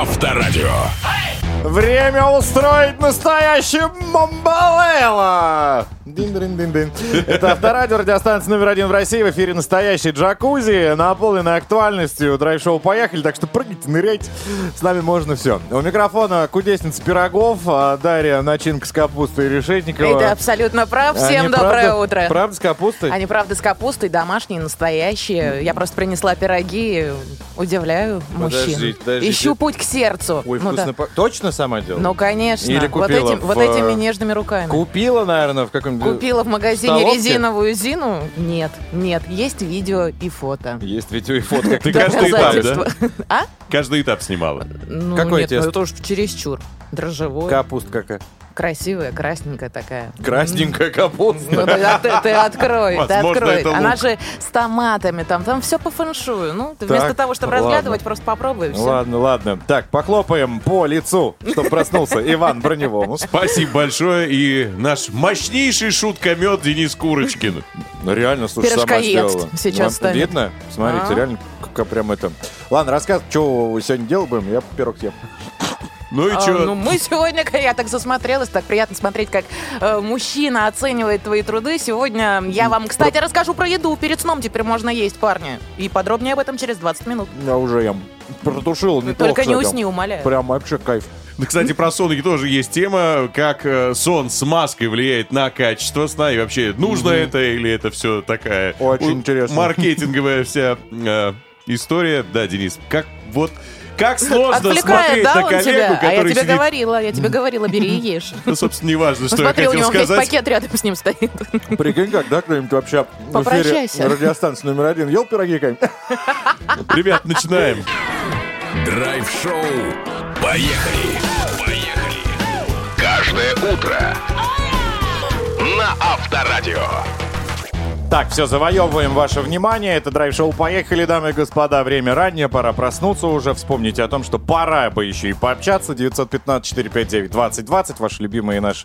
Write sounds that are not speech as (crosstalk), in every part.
Авторадио. Время устроить настоящий бомбалейла! Дин-дин-дин-дин. Это авторадио, радиостанция номер один в России. В эфире настоящий джакузи, наполненный актуальностью. Драйв-шоу «Поехали», так что прыгайте, ныряйте. С нами можно все. У микрофона кудесница пирогов, а Дарья начинка с капустой и решетникова. Это абсолютно прав. Всем Они доброе правда- утро. Правда с капустой? Они, правда, с капустой, домашние, настоящие. Я просто принесла пироги, удивляю мужчин. Подождите, подождите. Ищу путь к сердцу. Ой, ну, вкусно. да. Точно сама делала? Ну, конечно. Или вот, купила этим, вот в, этими э, нежными руками. Купила, наверное, в каком-то... Купила в магазине столовке? резиновую зину? Нет, нет. Есть видео и фото. Есть видео и фотка. Ты каждый этап, да? А? Каждый этап снимала. Ну, Какое нет, ну, тесто? это уж чересчур. Дрожжевое, Капуста какая? Красивая, красненькая такая. Красненькая капуста. Ну, ты, ты- ты открой, ты открой. это Она же с томатами, там, там все по фэншую. Ну, ты вместо Так, того, чтобы ладно. разглядывать, просто попробуй и все. Ладно, ладно. Так, похлопаем по лицу, чтобы проснулся Иван Броневому. Спасибо большое. И наш мощнейший шуткомет Денис Курочкин. Ну реально, слушай, сама сделала. сейчас Вам станет. Видно? Смотрите, А. реально, как прям это... Ладно, рассказывай, что вы сегодня делать будем, я пирог съем. Ну и А, что? ну, мы сегодня, я так засмотрелась, так приятно смотреть, как э, мужчина оценивает твои труды. Сегодня я вам, кстати, расскажу про еду. Перед сном теперь можно есть, парни. И подробнее об этом через 20 минут. Я уже ем. Протушил Ты неплохо. Только не кстати. усни, умоляю. Прям вообще кайф. Да, кстати, про сон тоже есть тема, как э, сон с маской влияет на качество сна и вообще нужно это или это все такая Очень у- интересно. маркетинговая вся э, история. Да, Денис, как вот как сложно Отвлекает, смотреть да, на коллегу, тебя? А я который тебе сидит... говорила, я тебе говорила, бери и ешь. (laughs) Ну, собственно, не важно, что я Посмотри, у хотел него весь сказать. пакет рядом с ним стоит. (laughs) Прикинь, как, да, кто-нибудь вообще в эфире Попрощайся. радиостанции номер один ел пироги как (laughs) Ребят, начинаем. Драйв-шоу. Поехали. Поехали. Каждое утро. На Авторадио. Так, все, завоевываем ваше внимание. Это драйв-шоу «Поехали», дамы и господа. Время раннее, пора проснуться уже. Вспомните о том, что пора бы еще и пообщаться. 915-459-2020, ваши любимые наши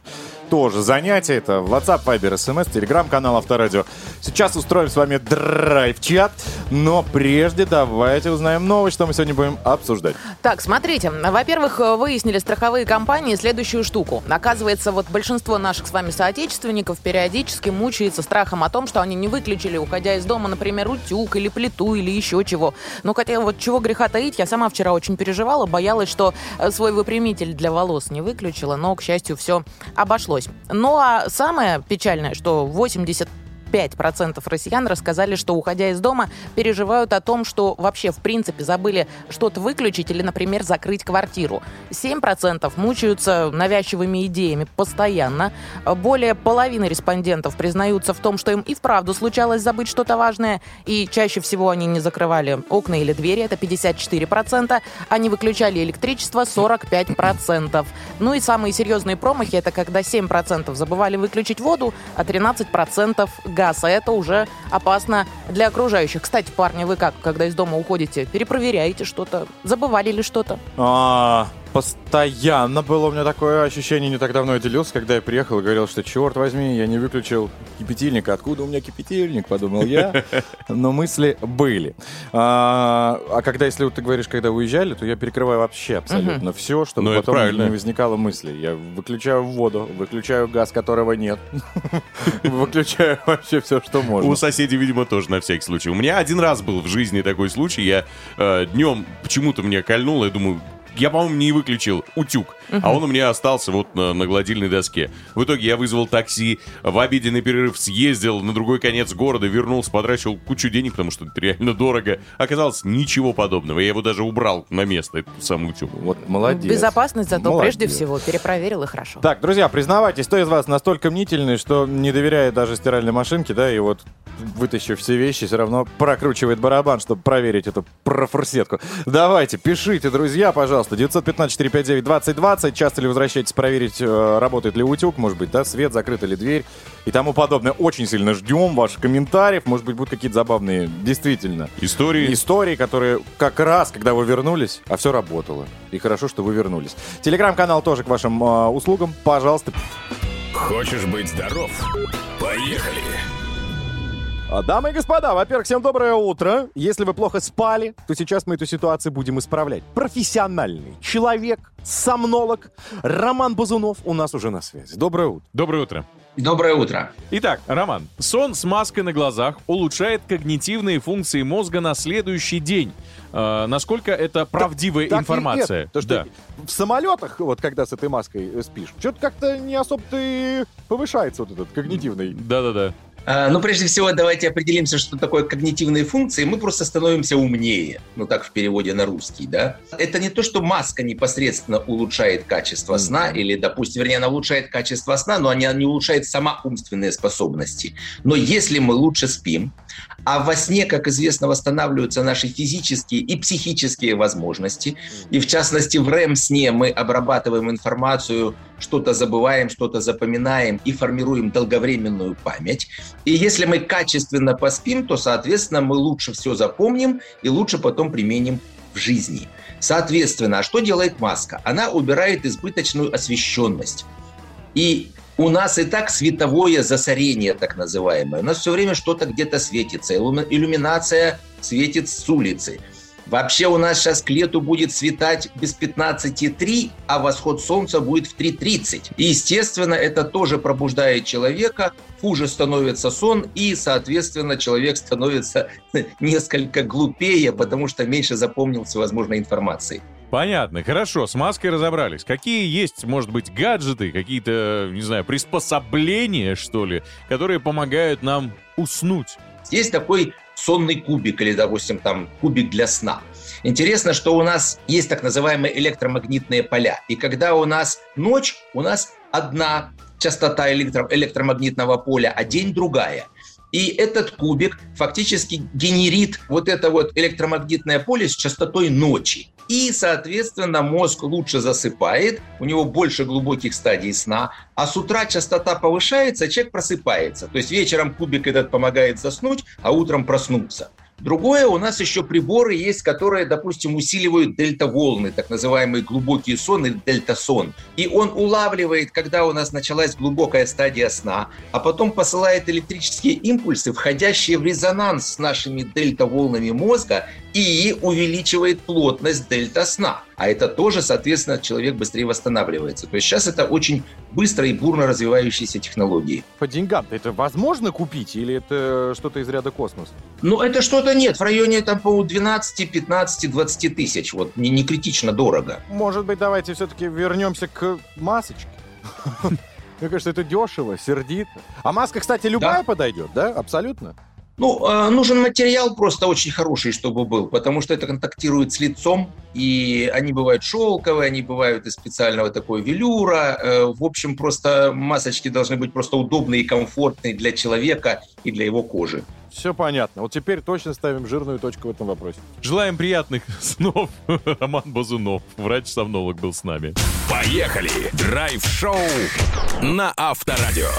тоже занятия. Это WhatsApp, Viber, SMS, телеграм-канал Авторадио. Сейчас устроим с вами драйв-чат. Но прежде давайте узнаем новость, что мы сегодня будем обсуждать. Так, смотрите. Во-первых, выяснили страховые компании следующую штуку. Оказывается, вот большинство наших с вами соотечественников периодически мучается страхом о том, что они не выключили, уходя из дома, например, утюг или плиту или еще чего. Ну, хотя вот чего греха таить, я сама вчера очень переживала, боялась, что э, свой выпрямитель для волос не выключила, но, к счастью, все обошлось. Ну, а самое печальное, что 80 5% россиян рассказали, что, уходя из дома, переживают о том, что вообще, в принципе, забыли что-то выключить или, например, закрыть квартиру. 7% мучаются навязчивыми идеями постоянно. Более половины респондентов признаются в том, что им и вправду случалось забыть что-то важное, и чаще всего они не закрывали окна или двери, это 54%, они выключали электричество 45%. Ну и самые серьезные промахи, это когда 7% забывали выключить воду, а 13% газ, а это уже опасно для окружающих. Кстати, парни, вы как, когда из дома уходите, перепроверяете что-то, забывали ли что-то? А, постоянно было у меня такое ощущение, не так давно я делился, когда я приехал и говорил, что черт возьми, я не выключил кипятильник. Откуда у меня кипятильник, подумал я. (laughs) Но мысли были. А, а когда, если вот ты говоришь, когда уезжали, то я перекрываю вообще абсолютно все, чтобы Ну, это потом не возникало мысли. Я выключаю воду, выключаю газ, которого нет. (laughs) Выключаю вообще все, что можно. У соседей, видимо, тоже на всякий случай. У меня один раз был в жизни такой случай. Я э, днем почему-то мне кольнуло, я думаю, я, по-моему, не выключил утюг, а он у меня остался вот на, на гладильной доске. В итоге я вызвал такси, в обеденный перерыв съездил на другой конец города, вернулся, потрачил кучу денег, потому что это реально дорого. Оказалось, ничего подобного. Я его даже убрал на место, этот самый утюг. Вот молодец. Безопасность зато Молодец. прежде всего перепроверил и хорошо. Так, друзья, признавайтесь, кто из вас настолько мнительный, что не доверяет даже стиральной машинке, да, и вот вытащив все вещи, все равно прокручивает барабан, чтобы проверить эту профорсетку. Давайте, пишите, друзья, пожалуйста, 915-459-2020. Часто ли возвращаетесь проверить, э, работает ли утюг, может быть, да, свет, закрыта ли дверь и тому подобное. Очень сильно ждем ваших комментариев, может быть, будут какие-то забавные, действительно, Истории. истории, которые как раз, когда вы вернулись, а все работало. И хорошо, что вы вернулись. Телеграм-канал тоже к вашим э, услугам. Пожалуйста, Хочешь быть здоров? Поехали. А, Дамы и господа, во-первых, всем доброе утро. Если вы плохо спали, то сейчас мы эту ситуацию будем исправлять. Профессиональный человек, сомнолог Роман Базунов у нас уже на связи. Доброе утро. Доброе утро. Доброе утро. Итак, Роман, сон с маской на глазах улучшает когнитивные функции мозга на следующий день. Э, насколько это правдивая Так и информация? нет. То, что да. в самолетах, вот когда с этой маской спишь, что-то как-то не особо-то и повышается вот этот когнитивный. Да-да-да. А, Ну, прежде всего, давайте определимся, что такое когнитивные функции. Мы просто становимся умнее. Ну, так в переводе на русский, да? Это не то, что маска непосредственно улучшает качество сна, или, допустим, вернее, она улучшает качество сна, но она не улучшает сама умственные способности. Но если мы лучше спим, а во сне, как известно, восстанавливаются наши физические и психические возможности. И в частности, в REM-сне мы обрабатываем информацию, что-то забываем, что-то запоминаем и формируем долговременную память. И если мы качественно поспим, то, соответственно, мы лучше все запомним и лучше потом применим в жизни. Соответственно, а что делает маска? Она убирает избыточную освещенность. И у нас и так световое засорение, так называемое. У нас все время что-то где-то светится. Иллюми- Иллюминация светит с улицы. Вообще у нас сейчас к лету будет светать без 15,3, а восход солнца будет в 3,30. И, естественно, это тоже пробуждает человека, хуже становится сон, и, соответственно, человек становится (laughs) несколько глупее, потому что меньше запомнил всевозможной информации. Понятно, хорошо, с маской разобрались. Какие есть, может быть, гаджеты, какие-то, не знаю, приспособления, что ли, которые помогают нам уснуть? Есть такой сонный кубик или, допустим, там кубик для сна. Интересно, что у нас есть так называемые электромагнитные поля. И когда у нас ночь, у нас одна частота электро- электромагнитного поля, а день другая. И этот кубик фактически генерит вот это вот электромагнитное поле с частотой ночи. И, соответственно, мозг лучше засыпает, у него больше глубоких стадий сна, а с утра частота повышается, человек просыпается. То есть вечером кубик этот помогает заснуть, а утром проснуться. Другое, у нас еще приборы есть, которые, допустим, усиливают дельта-волны, так называемый глубокий сон или дельта-сон. И он улавливает, когда у нас началась глубокая стадия сна, а потом посылает электрические импульсы, входящие в резонанс с нашими дельта-волнами мозга и увеличивает плотность дельта-сна. А это тоже, соответственно, человек быстрее восстанавливается. То есть сейчас это очень быстро и бурно развивающиеся технологии. По деньгам это возможно купить или это что-то из ряда космоса? Ну, это что-то нет. В районе там по 12, 15, 20 тысяч. Вот не, не критично дорого. Может быть, давайте все-таки вернемся к масочке. (laughs) Мне кажется, это дешево, сердито. А маска, кстати, любая подойдет, да? Абсолютно. Ну, э, нужен материал просто очень хороший, чтобы был, потому что это контактирует с лицом, и они бывают шелковые, они бывают из специального такого велюра. Э, В общем, просто масочки должны быть просто удобные и комфортные для человека и для его кожи. Все понятно. Вот теперь точно ставим жирную точку в этом вопросе. Желаем приятных (laughs) снов. (laughs) Роман Базунов, врач-сомнолог, был с нами. Поехали! Драйв-шоу на Авторадио.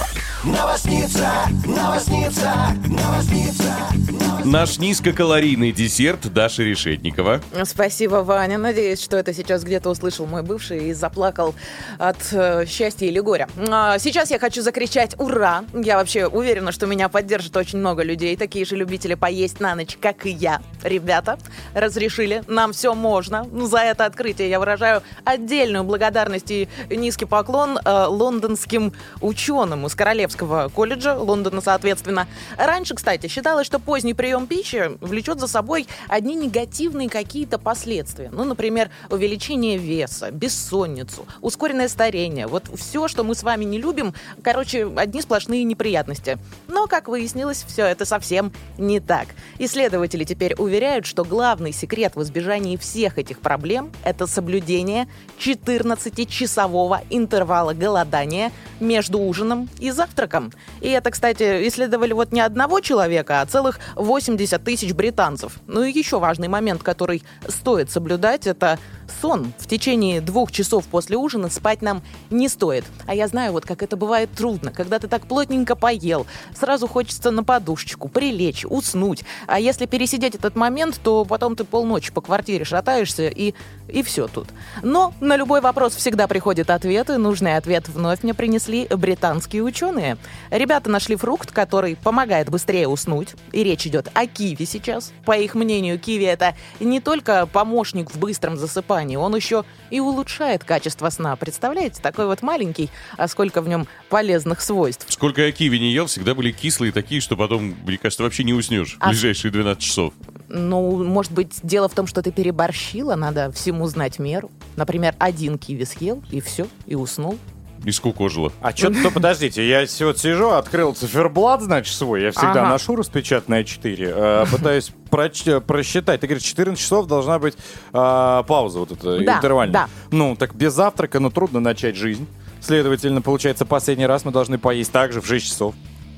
Наш низкокалорийный десерт Даша Решетникова. Спасибо, Ваня. Надеюсь, что это сейчас где-то услышал мой бывший и заплакал от э, счастья или горя. А, сейчас я хочу закричать «Ура!». Я вообще уверена, что меня поддержит очень много людей, такие же любители поесть на ночь, как и я. Ребята, разрешили, нам все можно. За это открытие я выражаю отдельную благодарность и низкий поклон э, лондонским ученым из Королевского колледжа Лондона, соответственно. Раньше, кстати, считалось, что поздний прием пищи влечет за собой одни негативные какие-то последствия. Ну, например, увеличение веса, бессонницу, ускоренное старение. Вот все, что мы с вами не любим, короче, одни сплошные неприятности. Но, как выяснилось, все это совсем не так. Исследователи теперь уверяют, что главный секрет в избежании всех этих проблем – это соблюдение 14-часового интервала голодания между ужином и завтраком. И это, кстати, исследовали вот не одного человека, а целых 80 тысяч британцев. Ну и еще важный момент, который стоит соблюдать, это сон. В течение двух часов после ужина спать нам не стоит. А я знаю, вот как это бывает трудно, когда ты так плотненько поел, сразу хочется на подушечку, прилечь, уснуть. А если пересидеть этот момент, то потом ты полночи по квартире шатаешься и, и все тут. Но на любой вопрос всегда приходят ответы. Нужный ответ вновь мне принесли британские ученые. Ребята нашли фрукт, который помогает быстрее уснуть. И речь идет о киви сейчас. По их мнению, киви это не только помощник в быстром засыпании, он еще и улучшает качество сна. Представляете, такой вот маленький, а сколько в нем полезных свойств. Сколько я киви не ел, всегда были кислые такие, что потом, мне кажется, вообще не уснешь в А- ближайшие 12 часов. Ну, может быть, дело в том, что ты переборщила, надо всему знать меру. Например, один киви съел, и все, и уснул. И скукожило. А что-то, подождите, я с- вот сижу, открыл циферблат, значит, свой, я всегда Ага. ношу распечатанное 4, э, пытаюсь проч- просчитать. Ты говоришь, 14 часов должна быть э, пауза вот эта Да, интервальная. да. Ну, так без завтрака, ну, трудно начать жизнь. Следовательно, получается, последний раз мы должны поесть также в 6 часов.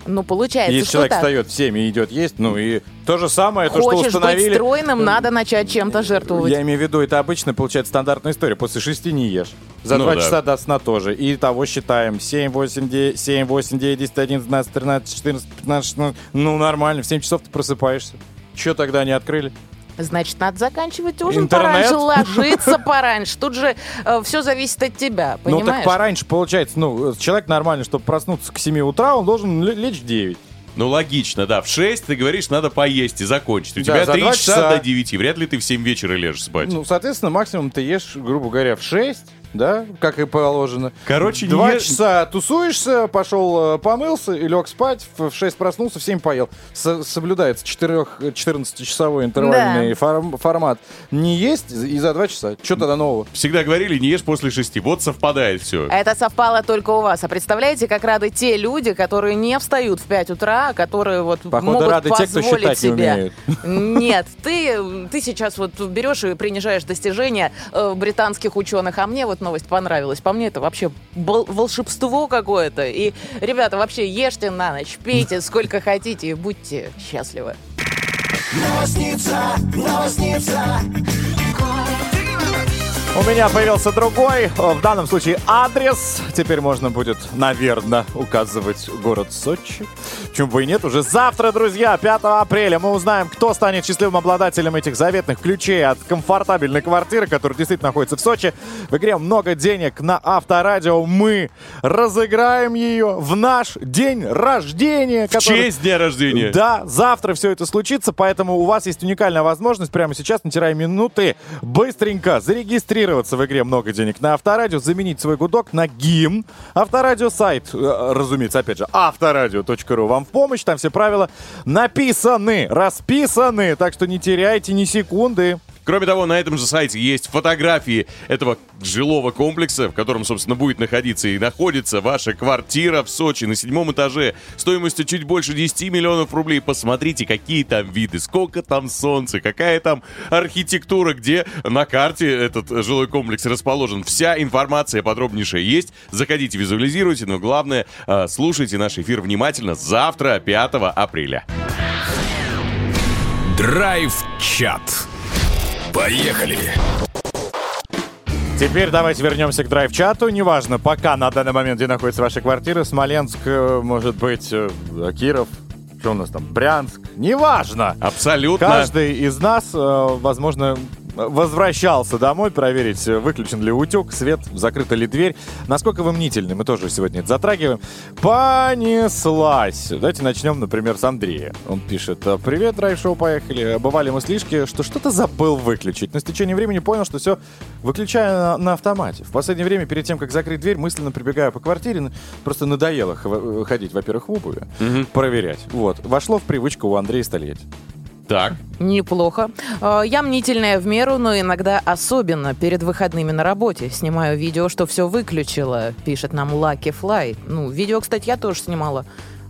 Ну, получается, Если что человек так. встает в 7 и идет есть, ну и то же самое, то, что Хочешь быть установили... стройным, надо начать чем-то жертвовать. Я имею в виду, это обычно получается стандартная история. После шести не ешь. За Ну два да. часа до сна тоже. И того считаем. 7, 8, 9, 7, 8, 9, 10, 11, 12, 13, 14, 15, 16. Ну, нормально. В 7 часов ты просыпаешься. Че тогда не открыли? Значит, надо заканчивать ужин Интернет? пораньше, ложиться пораньше. Тут же все зависит от тебя, Ну, так понимаешь? пораньше получается. Ну, человек нормальный, чтобы проснуться к 7 утра, он должен лечь в 9. Ну, логично, да. В 6 ты говоришь, надо поесть и закончить. У Да, тебя за 3 два часа, часа. до 9. Вряд ли ты в 7 вечера лежишь спать. Ну, соответственно, максимум ты ешь, грубо говоря, в 6, да, как и положено. Короче, не Два ешь- часа тусуешься, пошел, э, помылся и лег спать, в 6 проснулся, в 7 поел. Со- соблюдается 14-часовой интервальный форм- формат. Не есть и за 2 часа. Что тогда нового? Всегда говорили, не ешь после 6. Вот совпадает все. Это совпало только у вас. А представляете, как рады те люди, которые не встают в 5 утра, а которые вот Походу, могут рады те, кто позволить считать не себе. умеют. (laughs) Нет, ты, ты сейчас вот берешь и принижаешь достижения э, британских ученых, а мне вот новость понравилась. По мне это вообще волшебство какое-то. И, ребята, вообще ешьте на ночь, пейте (laughs) сколько хотите и будьте счастливы. У меня появился другой, э, в данном случае адрес. Теперь можно будет, наверное, указывать город Сочи. Почему бы и нет. Уже завтра, друзья, 5 апреля, мы узнаем, кто станет счастливым обладателем этих заветных ключей от комфортабельной квартиры, которая действительно находится в Сочи. В игре много денег на Авторадио. Мы разыграем ее в наш день рождения. В который- честь дня рождения. да, завтра все это случится, поэтому у вас есть уникальная возможность прямо сейчас, натирая минуты, быстренько зарегистрироваться в игре «Много денег» на Авторадио, заменить свой гудок на гимн. Авторадио сайт, э, разумеется, опять же, авторадио.ру вам в помощь, там все правила написаны, расписаны, так что не теряйте ни секунды. Кроме того, на этом же сайте есть фотографии этого жилого комплекса, в котором, собственно, будет находиться и находится ваша квартира в Сочи на седьмом этаже стоимостью чуть больше 10 миллионов рублей. Посмотрите, какие там виды, сколько там солнца, какая там архитектура, где на карте этот жилой комплекс расположен. Вся информация подробнейшая есть. Заходите, визуализируйте, но главное, э, слушайте наш эфир внимательно завтра, 5 апреля. Драйв-чат. Поехали. Теперь давайте вернемся к драйв-чату. Неважно, пока на данный момент, где находится ваша квартира, Смоленск, э, может быть, э, Киров, что у нас там, Брянск, неважно. Абсолютно. Каждый из нас, э, возможно, возвращался домой проверить, выключен ли утюг, свет, закрыта ли дверь. Насколько вы мнительны, мы тоже сегодня это затрагиваем. Понеслась. Давайте начнем, например, с Андрея. Он пишет, «Э, привет, драйв-шоу, поехали. Бывали мыслишки, что что-то забыл выключить. Но с течением времени понял, что все выключаю на, на автомате. В последнее время, перед тем, как закрыть дверь, мысленно прибегаю по квартире. Просто надоело ходить, во-первых, в обуви, проверять. Вот. Вошло в привычку у Андрея столеть. Так. Неплохо. Э, Я мнительная в меру, но иногда особенно перед выходными на работе. Снимаю видео, что все выключила, пишет нам Lucky Fly. Ну, видео, кстати, я тоже снимала.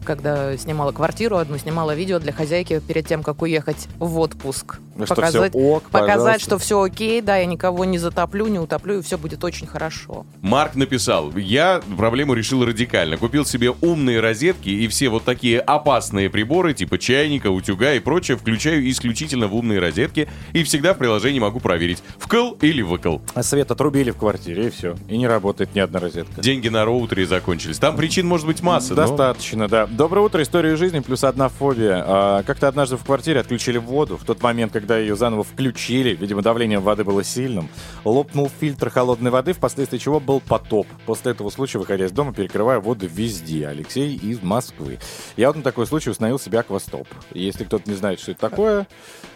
Когда снимала квартиру одну, снимала видео для хозяйки перед тем, как уехать в отпуск. Ну, Что показать, все ок, показать, пожалуйста. что все окей, да, я никого не затоплю, не утоплю, и все будет очень хорошо. Марк написал, я проблему решил радикально. Купил себе умные розетки и все вот такие опасные приборы, типа чайника, утюга и прочее, включаю исключительно в умные розетки и всегда в приложении могу проверить, вкл или выкл. А свет отрубили в квартире, и все. И не работает ни одна розетка. Деньги на роутере закончились. Там причин может быть масса, но- Достаточно, да. Доброе утро, история жизни плюс одна фобия. А, как-то однажды в квартире отключили воду. В тот момент, когда ее заново включили, видимо, давление воды было сильным, лопнул фильтр холодной воды, впоследствии чего был потоп. После этого случая, выходя из дома, перекрываю воду везде. Алексей из Москвы. Я вот на такой случай установил себе аквастоп. Если кто-то не знает, что это такое,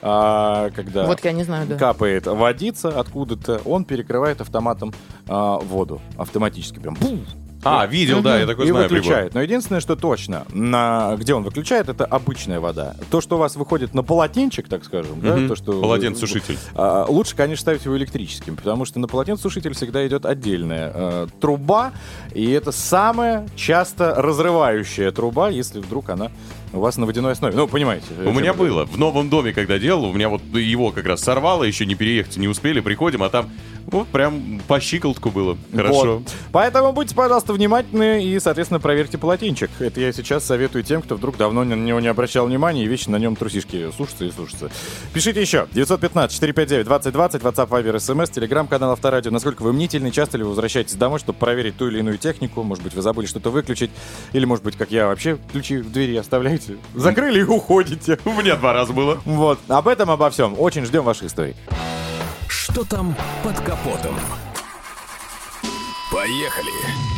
а, когда Вот я не знаю, да. капает водица откуда-то, он перекрывает автоматом а, воду. Автоматически прям. Бум! А, видел, да, я такой и знаю прибор. выключает. Но единственное, что точно, на, где он выключает, это обычная вода. То, что у вас выходит на полотенчик, так скажем, да, то, что... Полотенцесушитель. А, лучше, конечно, ставить его электрическим, потому что на полотенцесушитель всегда идет отдельная э, труба, и это самая часто разрывающая труба, если вдруг она у вас на водяной основе. Ну, понимаете. У меня было. В новом доме, когда делал, у меня вот его как раз сорвало, еще не переехать не успели, приходим, а там вот прям по щиколотку было. Хорошо. Вот. Поэтому будьте, пожалуйста, внимательны и, соответственно, проверьте полотенчик. Это я сейчас советую тем, кто вдруг давно на него не обращал внимания и вечно на нем трусишки сушатся и сушатся. Пишите еще. 915-459-2020, WhatsApp, Viber, SMS, телеграм-канал Авторадио. Насколько вы мнительны, часто ли вы возвращаетесь домой, чтобы проверить ту или иную технику? Может быть, вы забыли что-то выключить? Или, может быть, как я, вообще ключи в двери оставляете? Закрыли и уходите. У меня два раза было. Вот. Об этом, обо всем. Очень ждем ваших историй. Что там под капотом? Поехали.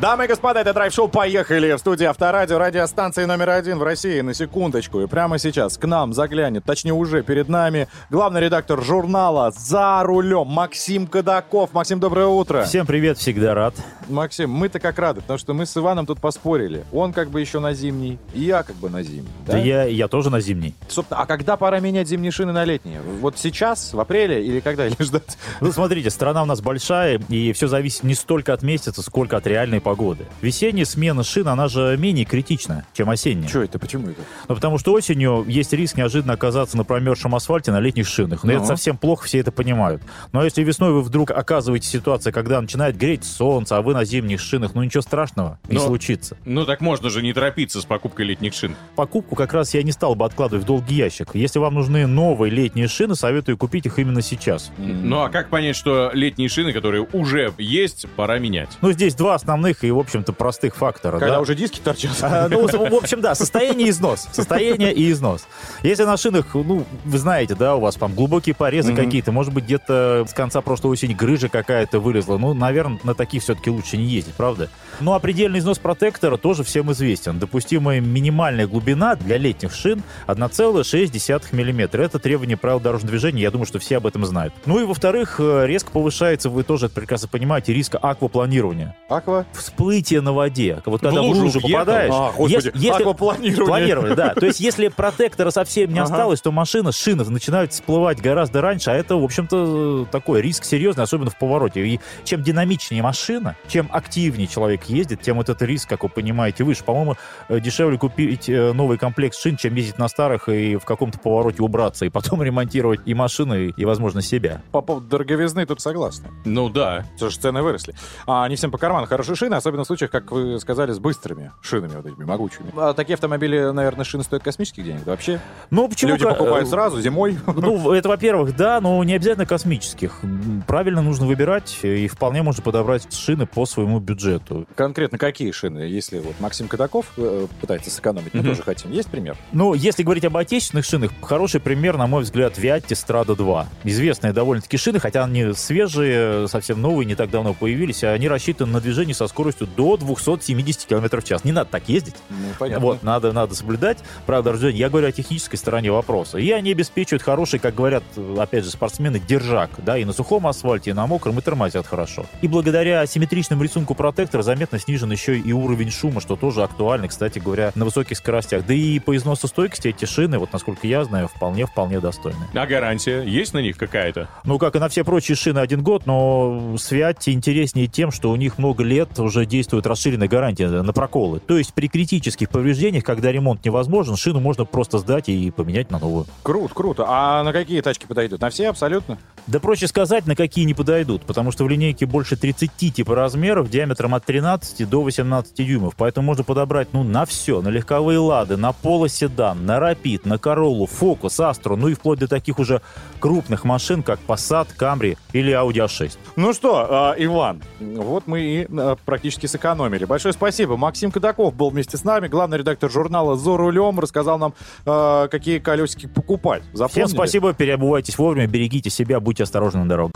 Дамы и господа, это драйв-шоу «Поехали» в студии Авторадио, радиостанции номер один в России, на секундочку. И прямо сейчас к нам заглянет, точнее уже перед нами, главный редактор журнала «За рулем» Максим Кадаков. Максим, доброе утро. Всем привет, всегда рад. Максим, мы-то как рады, потому что мы с Иваном тут поспорили. Он как бы еще на зимний, и я как бы на зимний. Да, я, я тоже на зимний. Собственно, а когда пора менять зимние шины на летние? Вот сейчас, в апреле или когда? (laughs) Или ждать? Ну, смотрите, страна у нас большая, и все зависит не столько от месяца, сколько от реальной погоды. Весенняя смена шин, она же менее критична, чем осенняя. Что это? Почему это? Ну, потому что осенью есть риск неожиданно оказаться на промерзшем асфальте на летних шинах. Но Ну. это совсем плохо, все это понимают. Но если весной вы вдруг оказываетесь в ситуации, когда начинает греть солнце, а вы на зимних шинах, ну ничего страшного не Но- случится. Ну так можно же не торопиться с покупкой летних шин. Покупку как раз я не стал бы откладывать в долгий ящик. Если вам нужны новые летние шины, советую купить их именно сейчас. Ну а как понять, что летние шины, которые уже есть, пора менять? Ну, здесь два основных и, в общем-то, простых фактора. Когда да? уже диски торчат? А, Ну, в общем, да, состояние и износ. Состояние и износ. Если на шинах, ну, вы знаете, да, у вас там глубокие порезы Мгм. какие-то, может быть, где-то с конца прошлой осени грыжа какая-то вылезла, ну, наверное, на таких все-таки лучше не ездить, правда? Ну, а предельный износ протектора тоже всем известен. Допустимая минимальная глубина для летних шин 1,6 мм. Это требование правил дорожного движения, я думаю, что все об этом знают. Ну и, во-вторых, э, резко повышается, вы тоже это прекрасно понимаете, риск аквапланирования. Аква? Всплытие на воде. Вот когда в лужу лужу, въехал? попадаешь, А, господи, ес- если, аквапланирование. Планировали, да. То есть, если протектора совсем не Ага. осталось, то машина, шины начинают всплывать гораздо раньше, а это, в общем-то, такой риск серьезный, особенно в повороте. И чем динамичнее машина, чем активнее человек ездит, тем вот этот риск, как вы понимаете, выше. По-моему, э, дешевле купить э, новый комплект шин, чем ездить на старых и в каком-то повороте убраться, и потом (laughs) ремонтировать и машины, и, возможно, себя. По поводу дороговизны тут согласны. Ну да. Потому что цены выросли. А не всем по карману хорошие шины, особенно в случаях, как вы сказали, с быстрыми шинами вот этими могучими. А такие автомобили, наверное, шины стоят космических денег. Да вообще Ну, почему люди покупают сразу, зимой. Ну, это, во-первых, да, но не обязательно космических. Правильно нужно выбирать, и вполне можно подобрать шины по своему бюджету. Конкретно какие шины? Если вот Максим Кадаков э, пытается сэкономить, мы тоже хотим. Есть пример? Ну, если говорить об отечественных шинах, хороший пример, на мой взгляд, Виатти Страда 2. Известные довольно-таки шины, хотя они свежие, совсем новые, не так давно появились, а они рассчитаны на движение со скоростью до 270 км в час. Не надо так ездить. Ну, понятно. Вот, надо, надо соблюдать правила дорожного движения. Я говорю о технической стороне вопроса. И они обеспечивают хороший, как говорят, опять же, спортсмены, держак, да, и на сухом асфальте, и на мокром, и тормозят хорошо. И благодаря симметричным внешнему рисунку протектора заметно снижен еще и уровень шума, что тоже актуально, кстати говоря, на высоких скоростях. Да и по износостойкости эти шины, вот насколько я знаю, вполне-вполне достойны. А гарантия есть на них какая-то? Ну, как и на все прочие шины, один год, но Свят интереснее тем, что у них много лет уже действует расширенная гарантия на проколы. То есть при критических повреждениях, когда ремонт невозможен, шину можно просто сдать и поменять на новую. Круто, круто. А на какие тачки подойдут? На все абсолютно? Да проще сказать, на какие не подойдут, потому что в линейке больше 30 типа размеров, диаметром от 13 до 18 дюймов, поэтому можно подобрать, ну, на все, на легковые лады, на поло седан, на Rapid, на Короллу, Focus, Astra, ну и вплоть до таких уже крупных машин, как Passat, Camry или Audi A6. Ну что, э, Иван, вот мы и э, практически сэкономили. Большое спасибо. Максим Кадаков был вместе с нами, главный редактор журнала «За рулем», рассказал нам, э, какие колесики покупать. Запомнили? Всем спасибо, переобувайтесь вовремя, берегите себя, будьте осторожны на дорогах.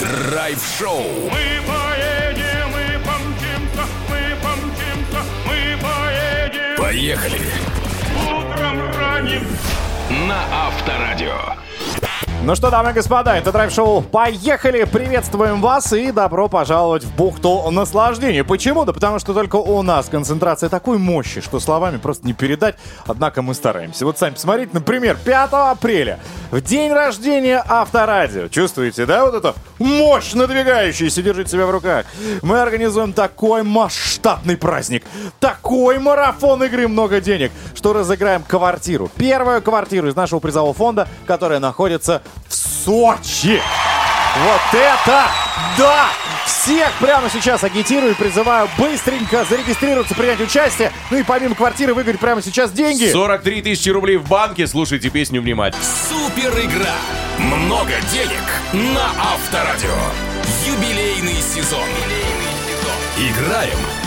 Драйв-шоу. Мы поедем, мы помчимся, мы помчимся, мы поедем. Поехали. Утром ранним На Авторадио. Ну что, дамы и господа, это драйв-шоу «Поехали!» Приветствуем вас и добро пожаловать в бухту наслаждения. Почему? Да потому что только у нас концентрация такой мощи, что словами просто не передать, однако мы стараемся. Вот сами посмотрите, например, 5 апреля, в день рождения Авторадио. Чувствуете, да, вот это мощь надвигающаяся, держите себя в руках. Мы организуем такой масштабный праздник, такой марафон игры «Много денег», что разыграем квартиру. Первую квартиру из нашего призового фонда, которая находится в Сочи. Вот это да! Всех прямо сейчас агитирую и призываю быстренько зарегистрироваться, принять участие. Ну и помимо квартиры выиграть прямо сейчас деньги. 43 тысячи рублей в банке. Слушайте песню внимательно. Супер игра. Много денег на Авторадио. Юбилейный сезон. Играем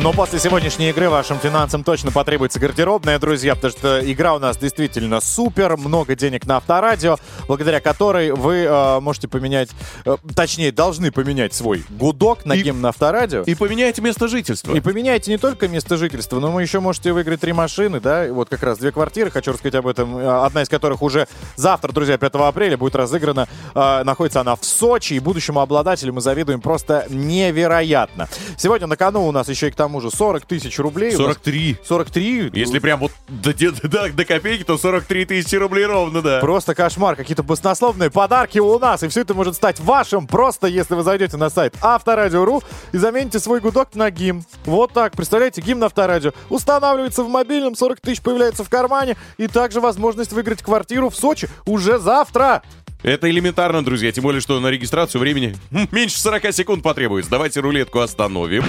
Но после сегодняшней игры вашим финансам точно потребуется гардеробная, друзья, потому что игра у нас действительно супер, много денег на авторадио, благодаря которой вы э, можете поменять, э, точнее, должны поменять свой гудок на И- гимн на авторадио. И поменяйте место жительства. И поменяйте не только место жительства, но вы еще можете выиграть три машины, да, и вот как раз две квартиры, хочу рассказать об этом, э, одна из которых уже завтра, друзья, 5 апреля будет разыграна, Э, находится она в Сочи, и будущему обладателю мы завидуем просто невероятно. Сегодня на кону у нас еще и к тому же 40 тысяч рублей. У нас 43. 43? Если прям вот до, до- (laughs) до- копейки, то 43 тысячи рублей ровно, да. Просто кошмар, какие-то баснословные подарки у нас, и все это может стать вашим просто, если вы зайдете на сайт Авторадио.ру и замените свой гудок на гимн. Вот так, представляете, гимн Авторадио устанавливается в мобильном, 40 тысяч появляется в кармане, и также возможность выиграть квартиру в Сочи уже завтра. Это элементарно, друзья, тем более, что на регистрацию времени (laughs) меньше 40 секунд потребуется. Давайте рулетку остановим.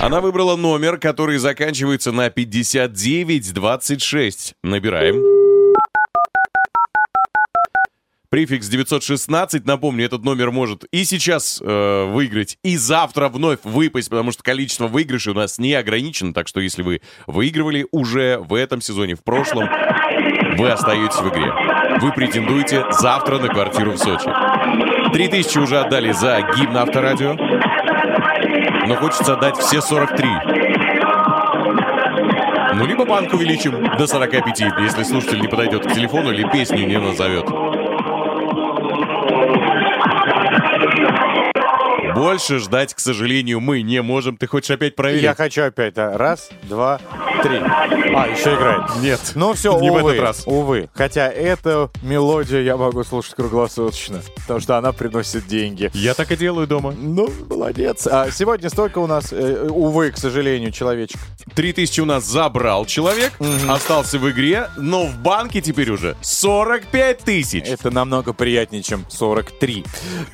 Она выбрала номер, который заканчивается на 5926. Набираем. Префикс 916, напомню, этот номер может и сейчас э, выиграть, и завтра вновь выпасть, потому что количество выигрышей у нас не ограничено, так что если вы выигрывали уже в этом сезоне, в прошлом, вы остаетесь в игре. Вы претендуете завтра на квартиру в Сочи. 3000 уже отдали за гимн Авторадио, но хочется отдать все 43. Ну, либо банк увеличим до 45, если слушатель не подойдет к телефону или песню не назовет. Больше ждать, к сожалению, мы не можем. Ты хочешь опять проверить? Я хочу опять, да. Раз, два, три. А, еще играет. Нет. Ну все, Не в увы, этот раз. увы. Хотя эту мелодию я могу слушать круглосуточно, потому что она приносит деньги. Я так и делаю дома. Ну, молодец. А сегодня столько у нас, э, увы, к сожалению, человечек. 3000 у нас забрал человек, остался в игре, но в банке теперь уже 45 тысяч. Это намного приятнее, чем 43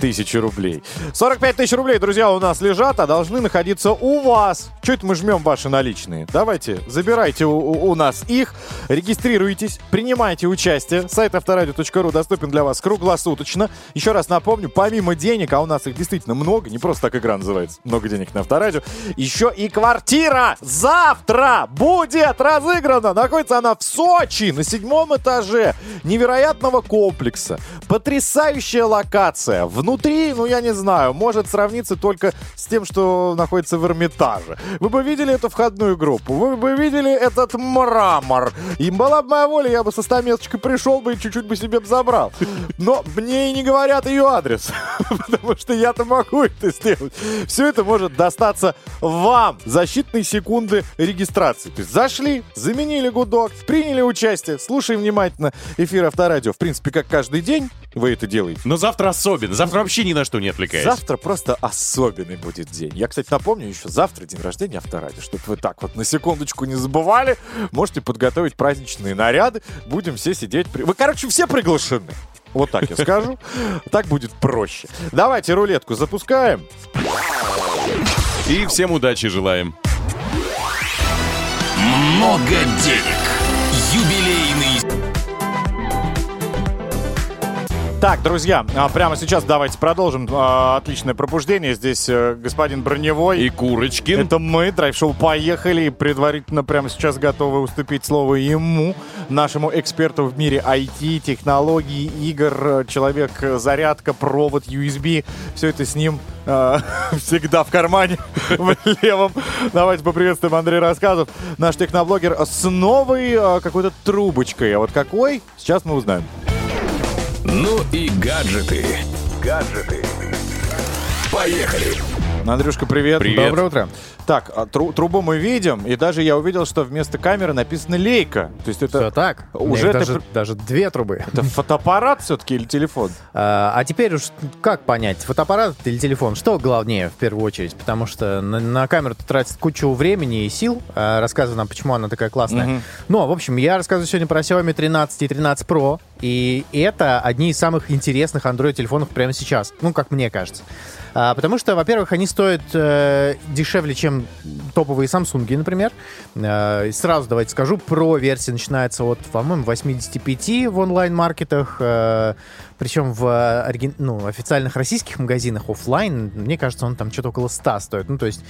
тысячи рублей. 45 тысяч рублей, друзья, у нас лежат, а должны находиться у вас. Чуть мы жмем ваши наличные. Давайте, забирайте у, у- у нас их, регистрируйтесь, принимайте участие. Сайт авторадио.ру доступен для вас круглосуточно. Еще раз напомню, помимо денег, а у нас их действительно много, не просто так игра называется, много денег на авторадио, еще и квартира завтра будет разыграна. Находится она в Сочи, на седьмом этаже невероятного комплекса. Потрясающая локация. Внутри, ну я не знаю, может сравниться только с тем, что находится в Эрмитаже. Вы бы видели эту входную группу, вы бы видели этот мрамор? Им была бы моя воля, я бы со стамесочкой пришел бы и чуть-чуть бы себе забрал. Но мне и не говорят ее адрес, (laughs) потому что я-то могу это сделать. Все это может достаться вам за считанные секунды регистрации. То есть зашли, заменили гудок, приняли участие, слушаем внимательно эфир Авторадио. В принципе, как каждый день вы это делаете. Но завтра особенно. Завтра вообще ни на что не отвлекаясь. Завтра просто особенный будет день. Я, кстати, напомню, еще завтра день рождения Авторадио. Чтобы вы так вот на секундочку не забывали, можете подготовить праздничные наряды. Будем все сидеть... при- Вы, короче, все приглашены. Вот так я скажу. Так будет проще. Давайте рулетку запускаем. И всем удачи желаем. Много денег. Так, друзья, а, прямо сейчас давайте продолжим. А, Отличное пробуждение. Здесь э, господин Броневой. И Курочкин. Это мы, драйв-шоу «Поехали». И предварительно прямо сейчас готовы уступить слово ему, нашему эксперту в мире IT, технологий, игр, э, человек-зарядка, провод, USB. Все это с ним э, (laughs) всегда в кармане, (laughs) в левом. Давайте поприветствуем Андрея Рассказов, наш техноблогер с новой э, какой-то трубочкой. А вот какой, сейчас мы узнаем. Ну и гаджеты. Гаджеты. Поехали. Андрюшка, привет. Привет. Доброе утро. Так, а, тру- трубу мы видим, и даже я увидел, что вместо камеры написано «лейка». То есть это Все так. Уже ты даже, даже две трубы. Это фотоаппарат все-таки или телефон? А, а теперь уж как понять, фотоаппарат или телефон? Что главнее в первую очередь? Потому что на, на камеру ты тратит кучу времени и сил. А, рассказывай нам, почему она такая классная. Мгм. Ну, в общем, я рассказываю сегодня про Xiaomi 13 и 13 Pro. И это одни из самых интересных Android-телефонов прямо сейчас. Ну, как мне кажется. А, потому что, во-первых, они стоят э, дешевле, чем топовые Samsung, например. И сразу давайте скажу, про версия начинается от, по-моему, 85 в онлайн-маркетах. э, причем в э, ну, официальных российских магазинах оффлайн, мне кажется, он там что-то около 100 стоит. Ну, то есть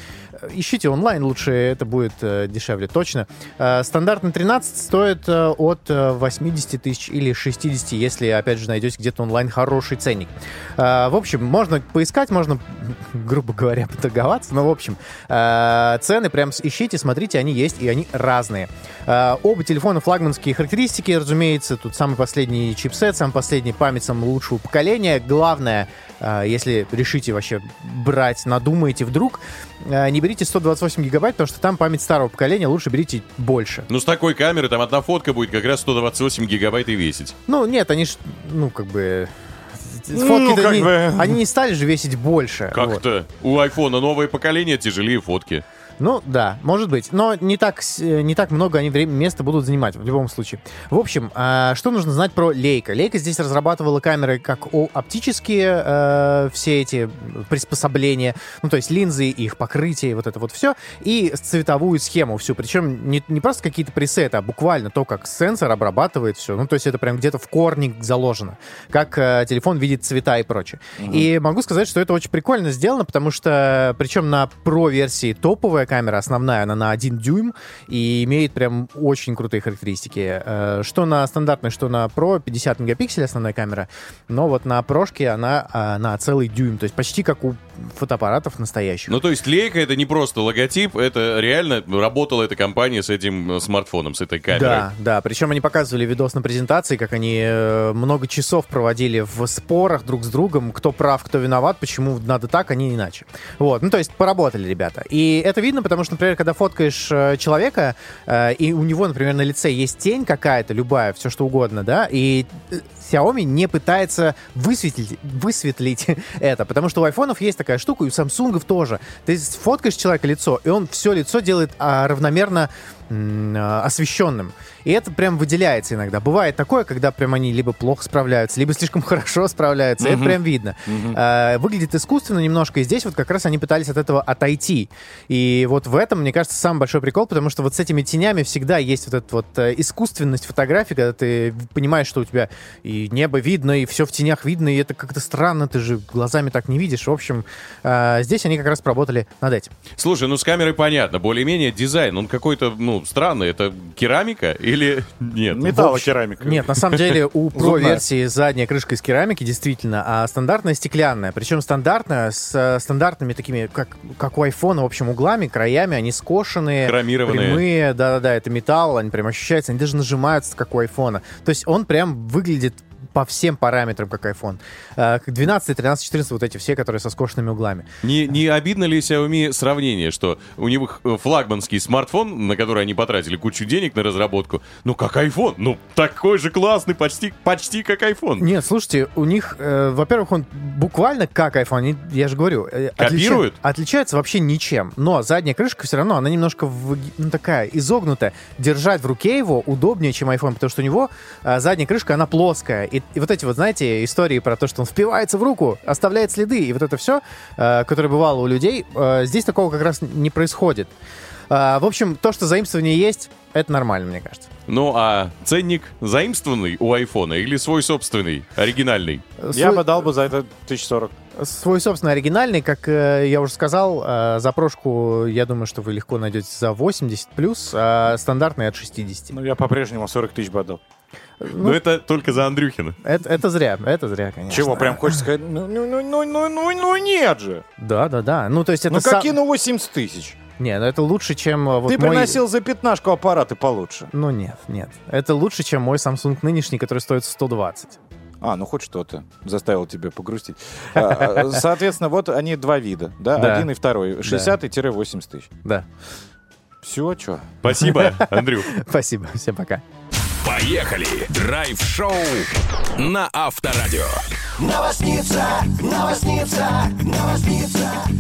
ищите онлайн, лучше это будет э, дешевле, точно. Э, стандартный 13 стоит э, от э, 80 тысяч или 60, если, опять же, найдете где-то онлайн хороший ценник. В общем, можно поискать, можно, (laughs) грубо говоря, поторговаться, но, в общем, цены прям ищите, смотрите, они есть, и они разные. Оба телефона флагманские характеристики, разумеется, тут самый последний чипсет, самый последний память самого лучшего поколения. Главное, если решите вообще брать, надумаете вдруг, э, не берите 128 гигабайт, потому что там память старого поколения, лучше берите больше. Ну, с такой камеры там одна фотка будет как раз 128 гигабайт и весить. Ну, нет, они ж, ну, как бы... Ну, Фотки-то как не- бы. они не стали же весить больше. вот. Как-то. У айфона новое поколение, тяжелее фотки. Ну, да, может быть. Но не так, э, не так много они время, места будут занимать, в любом случае. В общем, а, что нужно знать про Leica? Leica здесь разрабатывала камеры как оптические, э, все эти приспособления, ну, то есть линзы, их покрытие, вот это вот все, и цветовую схему всю. Причем не, не просто какие-то пресеты, а буквально то, как сенсор обрабатывает все. Ну, то есть это прям где-то в корне заложено, как э, телефон видит цвета и прочее. И могу сказать, что это очень прикольно сделано, потому что, причем на Pro-версии топовая камера, основная, она на 1 дюйм, и имеет прям очень крутые характеристики. Э, Что на стандартной, что на Pro, 50 мегапикселей основная камера, но вот на прошке она а, на целый дюйм, то есть почти как у фотоаппаратов настоящих. Ну, то есть лейка это не просто логотип, это реально работала эта компания с этим э, смартфоном, с этой камерой. Да, да. Причем они показывали видос на презентации, как они э, много часов проводили в спорах друг с другом, кто прав, кто виноват, почему надо так, а не иначе. Вот, ну то есть поработали ребята. И это видно, потому что, например, когда фоткаешь э, человека, э, и у него, например, на лице есть тень какая-то, любая, все что угодно, да, и э, Xiaomi не пытается высветлить, высветлить (laughs) это, потому что у айфонов есть такая штука, и у самсунгов тоже. Ты фоткаешь человека лицо, и он все лицо делает а, равномерно а, освещенным. И это прям выделяется иногда. Бывает такое, когда прям они либо плохо справляются, либо слишком (laughs) хорошо справляются. Это прям видно. А, выглядит искусственно немножко, и здесь вот как раз они пытались от этого отойти. И вот в этом, мне кажется, самый большой прикол, потому что вот с этими тенями всегда есть вот эта вот э, искусственность фотографии, когда ты понимаешь, что у тебя и небо видно, и все в тенях видно, и это как-то странно, ты же глазами так не видишь. В общем, а, здесь они как раз поработали над этим. Слушай, ну с камерой понятно, более-менее дизайн, он какой-то, ну, странно, это керамика или (laughs) нет? Металлокерамика. Нет, на самом деле у (laughs) Pro-версии задняя крышка из керамики, действительно, а стандартная стеклянная. Причем стандартная с э, стандартными такими, как, как у айфона, в общем, углами, краями, они скошенные, прямые, да-да-да, это металл, они прям ощущаются, они даже нажимаются, как у айфона. То есть он прям выглядит по всем параметрам, как iPhone. Э, Как 12, 13, 14, вот эти все, которые со скошенными углами. Не, не обидно ли Xiaomi сравнение, что у них э, флагманский смартфон, на который они потратили кучу денег на разработку, ну как iPhone, ну такой же классный, почти, почти как iPhone. Нет, слушайте, у них, э, во-первых, он буквально как iPhone, они- я же говорю, э, отлича- Копируют? отличается вообще ничем. Но задняя крышка все равно, она немножко выги- ну, такая изогнутая. Держать в руке его удобнее, чем iPhone, потому что у него э, задняя крышка, она плоская. И, и вот эти вот, знаете, истории про то, что он впивается в руку, оставляет следы, и вот это все, которое бывало у людей, э, здесь такого как раз не происходит. Э, в общем, то, что заимствование есть, это нормально, мне кажется. Ну а ценник заимствованный у айфона или свой собственный, оригинальный? Я Свой- бы дал бы за это 1040. Свой собственный оригинальный, как э, я уже сказал, э, за прошку, я думаю, что вы легко найдете за 80 плюс, а стандартный от 60. Ну, я по-прежнему 40 тысяч бы отдал. Но это только за Андрюхина. Это, это зря, это зря, конечно. Чего, прям хочется сказать, ну, ну, ну, ну, ну, ну, ну, нет же. Да, да, да. Ну, то есть это... Ну, сам- какие, ну, 80 тысяч? Не, ну это лучше, чем э, вот Ты мой- приносил за пятнашку аппараты получше. Ну, нет, нет. Это лучше, чем мой Samsung нынешний, который стоит 120. А, ну хоть что-то заставил тебя погрустить. А, а, Соответственно, вот они два вида, да, Да. один и второй, 60-80 тысяч. Да. Все, что? Спасибо, (laughs) Андрюх. Спасибо. Всем пока. Поехали! Драйв-шоу на Авторадио.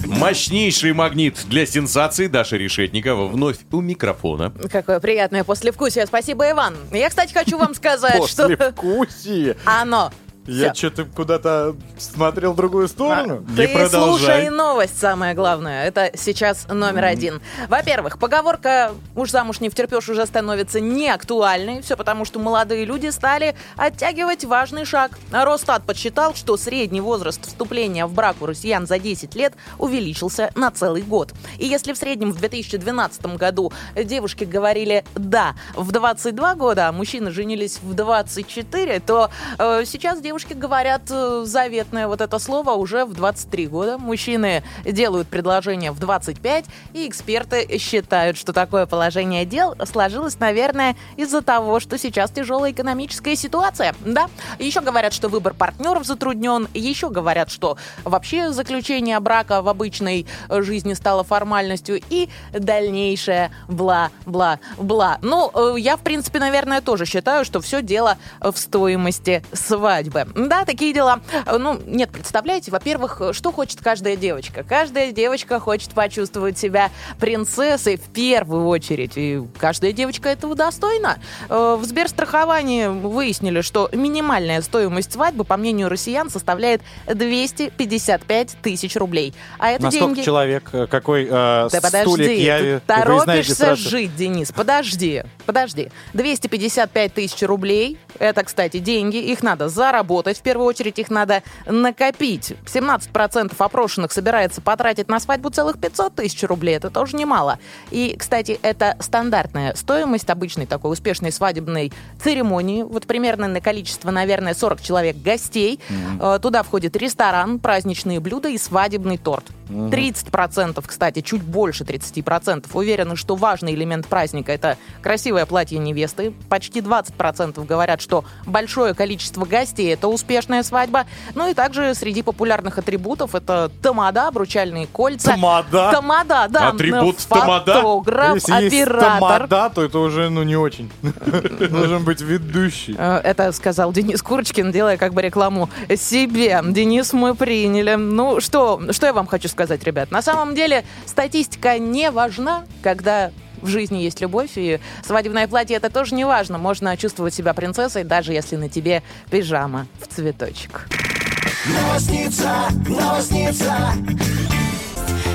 Мощнейший магнит для сенсации Даша Решетникова вновь у микрофона. Какое приятное послевкусие. Спасибо, Иван. Я, кстати, хочу вам сказать, (laughs) что Послевкусие. оно. Я что-то куда-то смотрел в другую сторону. Не Ты продолжай. слушай новость, самое главное. Это сейчас номер один. Во-первых, поговорка «уж замуж не втерпешь» уже становится неактуальной. Все потому, что молодые люди стали оттягивать важный шаг. Росстат подсчитал, что средний возраст вступления в брак у россиян за 10 лет увеличился на целый год. И если в среднем в 2012 году девушки говорили «да» в 22 года, а мужчины женились в 24, то э, сейчас девушки говорят э, заветное вот это слово уже в 23 года. Мужчины делают предложение в 25, и эксперты считают, что такое положение дел сложилось, наверное, из-за того, что сейчас тяжелая экономическая ситуация. Да, еще говорят, что выбор партнеров затруднен, еще говорят, что вообще заключение брака в обычной э, жизни стало формальностью, и дальнейшее бла-бла-бла. Ну, э, я, в принципе, наверное, тоже считаю, что все дело в стоимости свадьбы. Да, такие дела. Э, Ну, нет, представляете, во-первых, что хочет каждая девочка? Каждая девочка хочет почувствовать себя принцессой в первую очередь. И каждая девочка этого достойна. Э, В Сберстраховании выяснили, что минимальная стоимость свадьбы, по мнению россиян, составляет 255 тысяч рублей. А это На сколько деньги... человек, э, какой э, Да подожди, стулик я торопишься регистрация? жить, Денис. Подожди, подожди. 255 тысяч рублей. Это, кстати, деньги. Их надо заработать. В первую очередь их надо накопить. 17% опрошенных собирается потратить на свадьбу целых 500 тысяч рублей. Это тоже немало. И, кстати, это стандартная стоимость обычной такой успешной свадебной церемонии. Вот примерно на количество, наверное, 40 человек гостей. Э, Туда входит ресторан, праздничные блюда и свадебный торт. 30%, кстати, чуть больше 30%. Уверены, что важный элемент праздника – это красивое платье невесты. Почти 20% говорят, что большое количество гостей – это успешная свадьба. Ну и также среди популярных атрибутов – это тамада, обручальные кольца. Тамада? Тамада, да. Атрибут тамада? Фотограф, Если есть оператор. тамада, то это уже, ну, не очень. (laughs) Должен быть ведущий. Э, Это сказал Денис Курочкин, делая как бы рекламу себе. Денис, мы приняли. Ну, что, что я вам хочу сказать, ребят? На самом деле статистика не важна, когда в жизни есть любовь, и свадебное платье это тоже не важно. Можно чувствовать себя принцессой, даже если на тебе пижама в цветочек.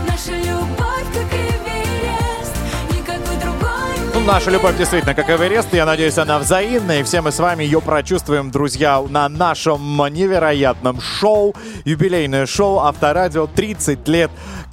Наша любовь, как Ну, наша любовь действительно как Эверест. Я надеюсь, она взаимная. И все мы с вами ее прочувствуем, друзья, на нашем невероятном шоу. Юбилейное шоу Авторадио 30 лет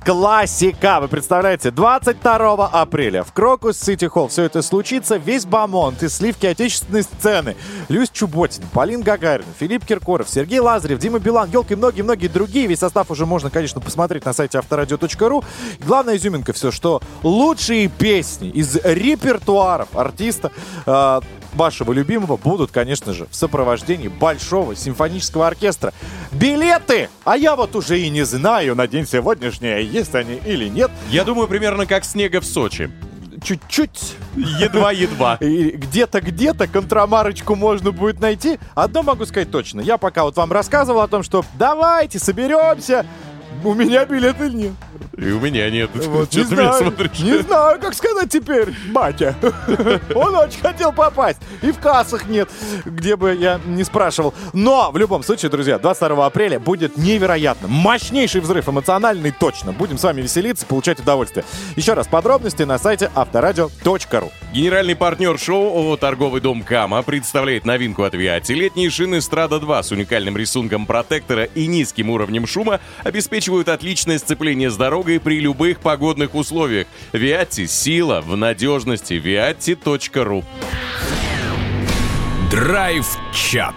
классика. Вы представляете, 22 апреля в Крокус Сити Холл все это случится. Весь Бамонт и сливки отечественной сцены. Люсь Чуботин, Полин Гагарин, Филипп Киркоров, Сергей Лазарев, Дима Билан, елки и многие-многие другие. Весь состав уже можно, конечно, посмотреть на сайте авторадио.ру. Главная изюминка все, что лучшие песни из репертуаров артиста э, вашего любимого будут, конечно же, в сопровождении большого симфонического оркестра. Билеты! А я вот уже и не знаю на день сегодняшний, есть они или нет. Я думаю, примерно как снега в Сочи. Чуть-чуть. Едва-едва. (laughs) И где-то, где-то контрамарочку можно будет найти. Одно могу сказать точно. Я пока вот вам рассказывал о том, что давайте соберемся. У меня билета нет. И у меня нет. Вот, не, ты меня знаю, смотришь? не знаю, как сказать теперь, батя. (laughs) Он очень хотел попасть. И в кассах нет, где бы я не спрашивал. Но, в любом случае, друзья, 22 апреля будет невероятно. Мощнейший взрыв, эмоциональный точно. Будем с вами веселиться, получать удовольствие. Еще раз, подробности на сайте авторадио.ру. Генеральный партнер шоу ООО «Торговый дом Кама» представляет новинку от Виати. Летние шины Страда 2 с уникальным рисунком протектора и низким уровнем шума обеспечивают отличное сцепление с дорогой при любых погодных условиях. Виати – сила в надежности. Viatti.ru Драйв-чат.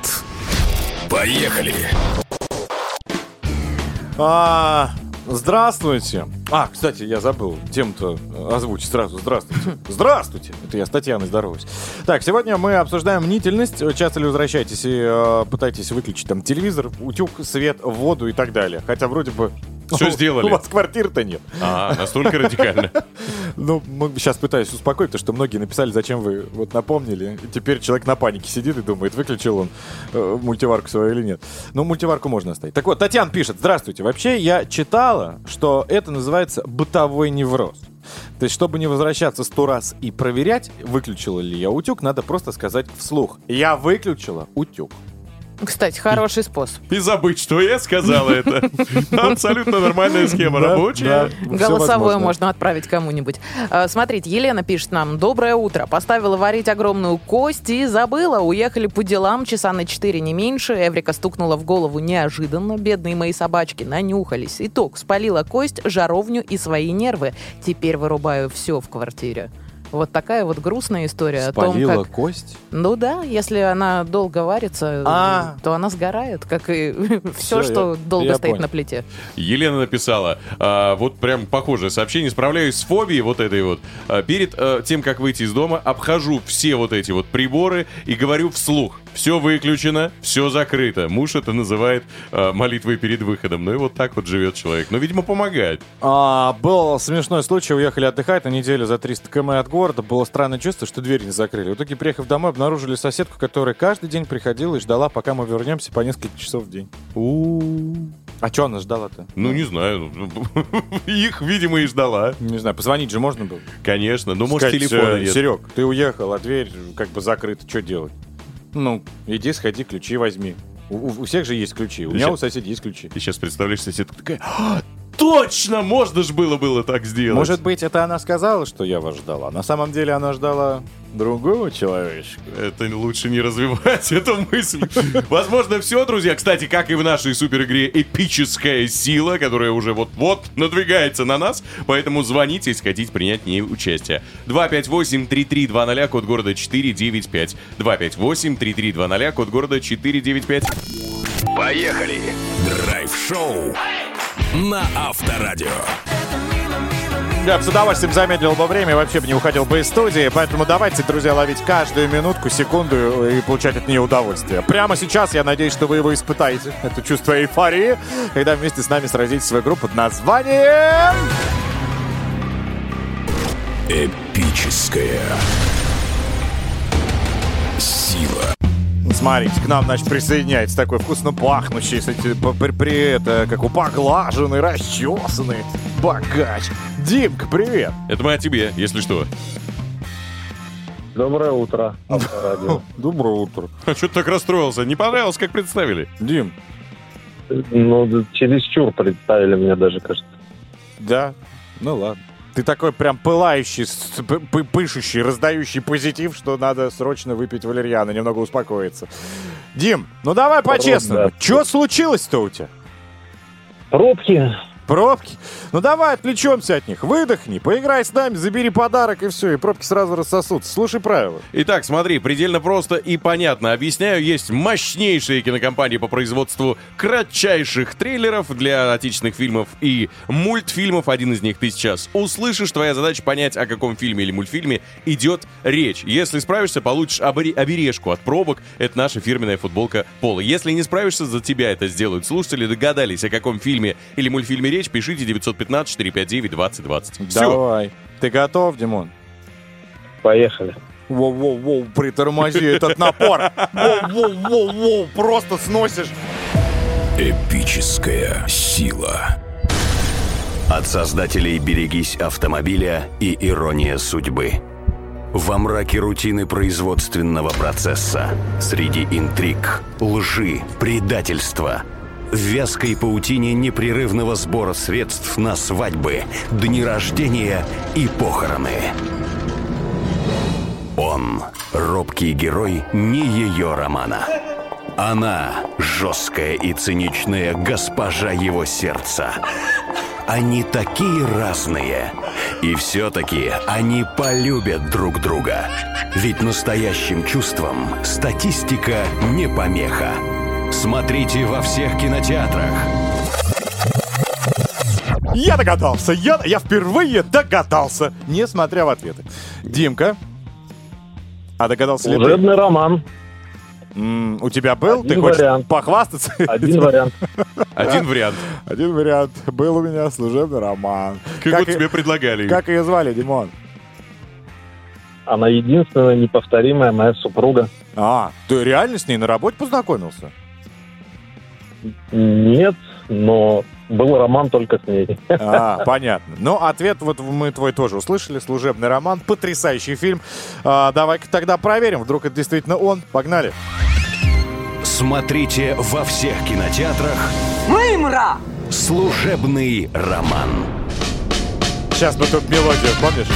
Поехали. А, здравствуйте. А, кстати, я забыл тем-то озвучить сразу. Здравствуйте. (laughs) Здравствуйте. Это я с Татьяной здороваюсь. Так, сегодня мы обсуждаем мнительность. Часто ли возвращаетесь и э, пытаетесь выключить там телевизор, утюг, свет, воду и так далее. Хотя вроде бы... Всё сделали. У вас квартиры-то нет. А, настолько радикально. (laughs) Ну, сейчас пытаюсь успокоить, потому что многие написали, зачем вы вот напомнили. Теперь человек на панике сидит и думает, выключил он э, мультиварку свою или нет. Ну, мультиварку можно оставить. Так вот, Татьяна пишет, здравствуйте. Вообще, я читала, что это называется бытовой невроз. То есть, чтобы не возвращаться сто раз и проверять, выключила ли я утюг, надо просто сказать вслух. Я выключила утюг. Кстати, хороший способ. И забыть, что я сказала это. (laughs) Абсолютно нормальная схема рабочая. Голосовое можно отправить кому-нибудь. А, Смотрите, Елена пишет нам. Доброе утро. Поставила варить огромную кость и забыла. Уехали по делам часа на 4, не меньше. Эврика стукнула в голову неожиданно. Бедные мои собачки нанюхались. Итог. Спалила кость, жаровню и свои нервы. Теперь вырубаю все в квартире. Вот такая вот грустная история о том, Спалила как... кость? Ну да, если она долго варится, А. то она сгорает, как и (laughs) Всё, все, что я- долго я стоит понял. на плите. Елена написала, а, вот прям похожее сообщение. Справляюсь с фобией вот этой вот. А, перед а, тем, как выйти из дома, обхожу все вот эти вот приборы и говорю вслух. Все выключено, все закрыто. Муж это называет а, молитвой перед выходом. Ну и вот так вот живет человек. Но, видимо, помогает. А, был смешной случай, уехали отдыхать на неделю за 300 км от города. Было странное чувство, что дверь не закрыли. В итоге, приехав домой, обнаружили соседку, которая каждый день приходила и ждала, пока мы вернемся по несколько часов в день. А что она ждала-то? Ну, не знаю. (laughs) Их, видимо, и ждала. Не знаю, позвонить же можно было. Конечно. Ну, может, телефона э. Серег, ты уехал, а дверь как бы закрыта, что делать? Ну, иди, сходи, ключи возьми. У, у- всех же есть ключи. У Ты меня у соседей есть ключи. Ты сейчас представляешь, соседка такая... «А, Точно! Можно же было было так сделать. Может быть, это она сказала, что я вас ждала. На самом деле она ждала другого человечка. Это лучше не развивать (laughs) эту мысль. Возможно, все, друзья. Кстати, как и в нашей супер игре «Эпическая сила», которая уже вот-вот надвигается на нас. Поэтому звоните, если хотите принять в ней участие. 258-3320, код города 495. 258-3320, код города 495. Поехали. Драйв-шоу на Авторадио. Я с удовольствием замедлил бы время вообще бы не уходил бы из студии. Поэтому давайте, друзья, ловить каждую минутку, секунду и получать от нее удовольствие. Прямо сейчас я надеюсь, что вы его испытаете. Это чувство эйфории, когда вместе с нами сразите свою группу под названием... Эпическая сила. Смотрите, к нам, значит, присоединяется такой вкусно пахнущий, кстати, при, при это, как у поглаженный, расчесанный богач. Димка, привет! Это мы о тебе, если что. Доброе утро, Авторадио. Доброе утро. А что ты так расстроился? Не понравилось, как представили? Дим, Ну, чересчур представили мне даже, кажется. да? Ну ладно. Ты такой прям пылающий, пышущий, раздающий позитив, что надо срочно выпить валерьяна, немного успокоиться. Дим, ну давай по-честному. да. Что случилось-то у тебя? Пробки. Пробки? Ну давай отвлечемся от них. Выдохни, поиграй с нами, забери подарок и все, и пробки сразу рассосутся. Слушай правила. Итак, смотри, предельно просто и понятно. Объясняю, есть мощнейшие кинокомпании по производству кратчайших трейлеров для отечественных фильмов и мультфильмов. Один из них ты сейчас услышишь. Твоя задача понять, о каком фильме или мультфильме идет речь. Если справишься, получишь обережку от пробок. Это наша фирменная футболка Пола. Если не справишься, за тебя это сделают слушатели. Догадались, о каком фильме или мультфильме речь, пишите 915-459-2020. Все. Давай. Ты готов, Димон? Поехали. Воу-воу-воу, притормози этот напор. Воу-воу-воу-воу, просто сносишь. Эпическая сила. От создателей «Берегись автомобиля» и «Ирония судьбы». Во мраке рутины производственного процесса, среди интриг, лжи, предательства, в вязкой паутине непрерывного сбора средств на свадьбы, дни рождения и похороны. Он – робкий герой не ее романа. Она – жесткая и циничная госпожа его сердца. Они такие разные. И все-таки они полюбят друг друга. Ведь настоящим чувствам статистика не помеха. Смотрите во всех кинотеатрах. Я догадался, я, я впервые догадался, несмотря в ответы. Димка, а догадался ли ты? Служебный роман. М, у тебя был? Один ты хочешь вариант. похвастаться? Один вариант. (laughs) Один вариант. Один вариант. Был у меня служебный роман. Как, вот и- тебе предлагали. Как ее звали, Димон? Она единственная неповторимая моя супруга. А, ты реально с ней на работе познакомился? Нет, но был роман только с ней. А, понятно. Ну, ответ вот мы твой тоже услышали. Служебный роман. Потрясающий фильм. А, давай-ка тогда проверим. Вдруг это действительно он. Погнали. Смотрите во всех кинотеатрах. Служебный роман. Сейчас бы тут мелодию, помнишь?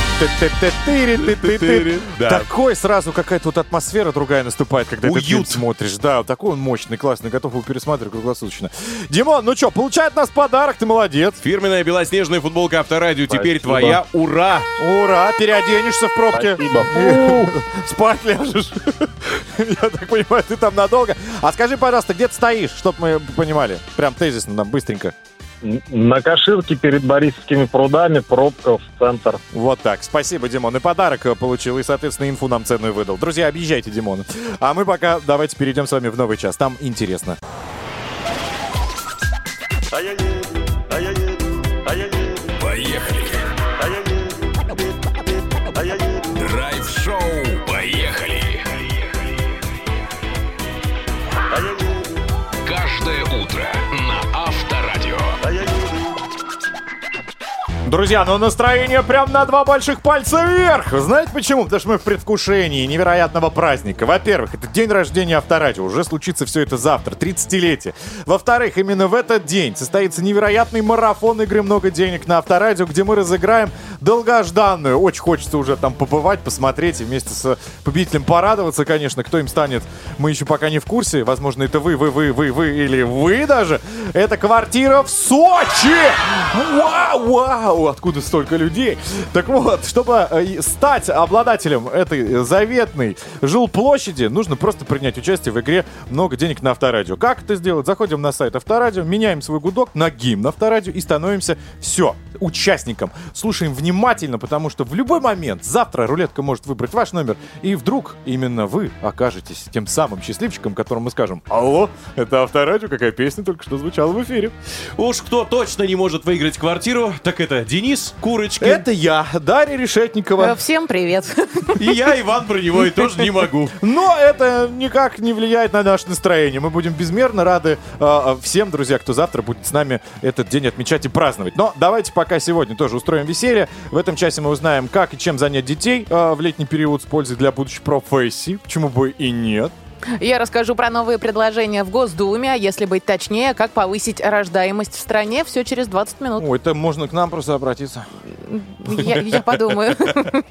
Такой сразу какая-то вот атмосфера другая наступает, когда этот фильм смотришь. Да, вот такой он мощный, классный, готов его пересматривать круглосуточно. Димон, ну что, получай от нас подарок, ты молодец. Фирменная белоснежная футболка Авторадио теперь твоя. Ура! Ура, переоденешься в пробке. Спать ляжешь. (laughs) Я так понимаю, ты там надолго. А скажи, пожалуйста, где ты стоишь, чтобы мы понимали? Прям тезисно, там, быстренько. На Каширке перед Борисовскими прудами пробка в центр. Вот так. Спасибо, Димон. И подарок получил, и, соответственно, инфу нам ценную выдал. Друзья, объезжайте Димона. А мы пока давайте перейдем с вами в новый час. Там интересно. Поехали. Драйв-шоу. Поехали. Каждое утро Друзья, ну настроение прям на два больших пальца вверх. Знаете почему? Потому что мы в предвкушении невероятного праздника. Во-первых, это день рождения Авторадио. Уже случится все это завтра, 30-летие. Во-вторых, именно в этот день состоится невероятный марафон игры «Много денег» на Авторадио, где мы разыграем долгожданную. Очень хочется уже там побывать, посмотреть и вместе с победителем порадоваться, конечно. Кто им станет, мы еще пока не в курсе. Возможно, это вы, вы, вы, вы, вы или вы даже. Это квартира в Сочи! Вау, вау! Откуда столько людей? Так вот, чтобы э, стать обладателем этой заветной жилплощади, нужно просто принять участие в игре «Много денег на Авторадио». Как это сделать? Заходим на сайт Авторадио, меняем свой гудок на гимн Авторадио и становимся, все, участником. Слушаем внимательно, потому что в любой момент завтра рулетка может выбрать ваш номер, и вдруг именно вы окажетесь тем самым счастливчиком, которому мы скажем «Алло, это Авторадио, какая песня только что звучала в эфире?» Уж кто точно не может выиграть квартиру, так это Денис Курочкин. Это я, Дарья Решетникова. Э, Всем привет. И я, Иван Броневой, тоже не могу. Но это никак не влияет на наше настроение. Мы будем безмерно рады э, всем, друзья, кто завтра будет с нами этот день отмечать и праздновать. Но давайте пока сегодня тоже устроим веселье. В этом часе мы узнаем, как и чем занять детей э, в летний период с пользой для будущей профессии. Почему бы и нет. Я расскажу про новые предложения в Госдуме, а если быть точнее, как повысить рождаемость в стране, все через 20 минут. Ой, это можно к нам просто обратиться. Я, я подумаю.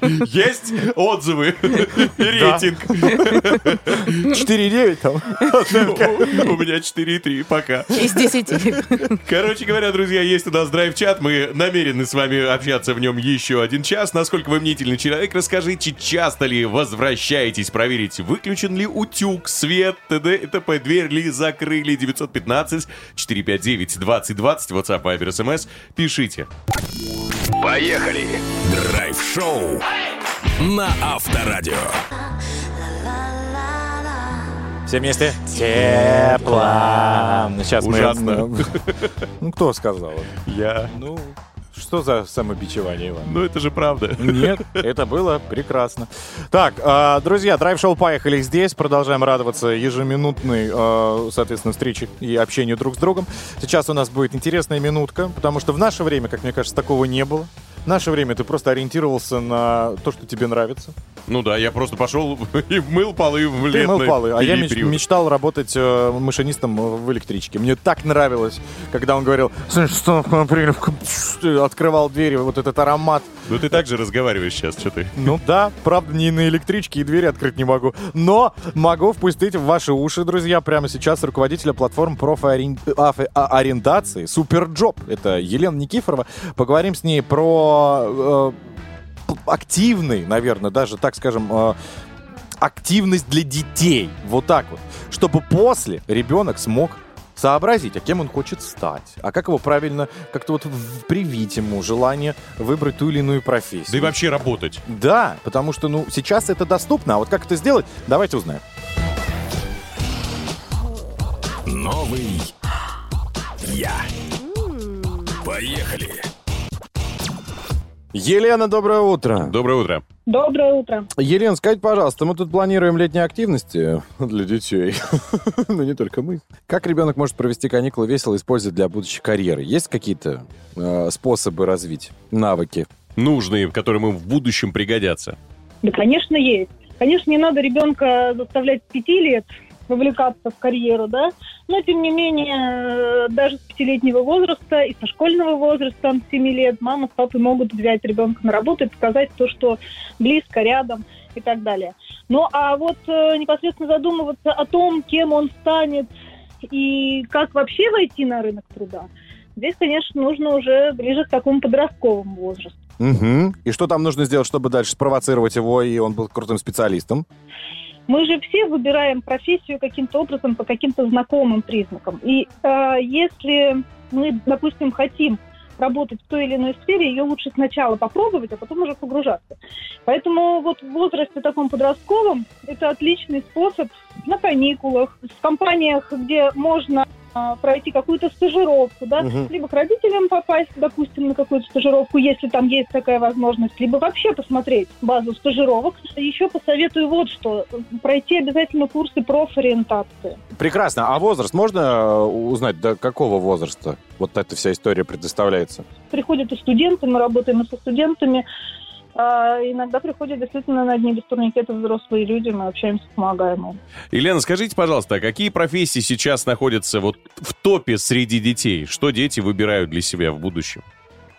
(laughs) Есть отзывы и рейтинг. 4,9 там. (laughs) У меня 4,3 пока. Из 10. Короче говоря, друзья, есть у нас драйв-чат. Мы намерены с вами общаться в нем еще один час. Насколько вы мнительный человек, расскажите, часто ли возвращаетесь проверить, выключен ли утюг, свет, т.д. и т.п. Дверь ли закрыли 915 459 2020 WhatsApp, Viber, SMS. Пишите. Поехали! Драйв-шоу на Авторадио. Все вместе. Тепло. Сейчас Ужасно. мы... Ну, кто сказал? Я. Ну, что за самобичевание, Иван? Ну, это же правда. Нет, это было прекрасно. Так, а, друзья, драйв-шоу «Поехали» здесь. Продолжаем радоваться ежеминутной, а, соответственно, встрече и общению друг с другом. Сейчас у нас будет интересная минутка, потому что в наше время, как мне кажется, такого не было. В наше время ты просто ориентировался на то, что тебе нравится. Ну да, я просто пошел (laughs) и мыл полы в Ты мыл полы, а я меч- мечтал работать э, машинистом в электричке. Мне так нравилось, когда он говорил, «Слышь, что апрель?» открывал двери, вот этот аромат. Ну ты так же разговариваешь сейчас, что ты? Ну да, правда, не на электричке и двери открыть не могу. Но могу впустить в ваши уши, друзья, прямо сейчас руководителя платформ профориентации SuperJob. Это Елена Никифорова. Поговорим с ней про э, активный, наверное, даже, так скажем, э, активность для детей. Вот так вот. Чтобы после ребенок смог сообразить, а кем он хочет стать, а как его правильно как-то вот привить ему желание выбрать ту или иную профессию. Да и вообще работать. Да, потому что, ну, сейчас это доступно, а вот как это сделать, давайте узнаем. Новый я. Поехали! Елена, доброе утро. Доброе утро. Доброе утро. Елена, скажите, пожалуйста, мы тут планируем летние активности (laughs) для детей, (laughs) но не только мы. Как ребенок может провести каникулы весело, использовать для будущей карьеры? Есть какие-то э, способы развить навыки? Нужные, которые ему в будущем пригодятся. Да, конечно, есть. Конечно, не надо ребенка заставлять с пяти лет вовлекаться в карьеру, да, но, тем не менее, э, даже с пятилетнего возраста и со школьного возраста, с 7 лет, мама с папой могут взять ребенка на работу и показать то, что близко, рядом и так далее. Ну, а вот э, непосредственно задумываться о том, кем он станет и как вообще войти на рынок труда, здесь, конечно, нужно уже ближе к такому подростковому возрасту. Угу. И что там нужно сделать, чтобы дальше спровоцировать его, и он был крутым специалистом? Мы же все выбираем профессию каким-то образом по каким-то знакомым признакам. И э, если мы, допустим, хотим работать в той или иной сфере, ее лучше сначала попробовать, а потом уже погружаться. Поэтому вот в возрасте таком подростковом это отличный способ на каникулах, в компаниях, где можно пройти какую-то стажировку, да, Мгм. либо к родителям попасть, допустим, на какую-то стажировку, если там есть такая возможность, либо вообще посмотреть базу стажировок. Еще посоветую вот что, пройти обязательно курсы профориентации. Прекрасно. А возраст можно э, узнать, до какого возраста вот эта вся история предоставляется? Приходят и студенты, мы работаем и со студентами, а, иногда приходят действительно на дни без турникета взрослые люди, мы общаемся, помогаем им. Елена, скажите, пожалуйста, а какие профессии сейчас находятся вот в топе среди детей? Что дети выбирают для себя в будущем?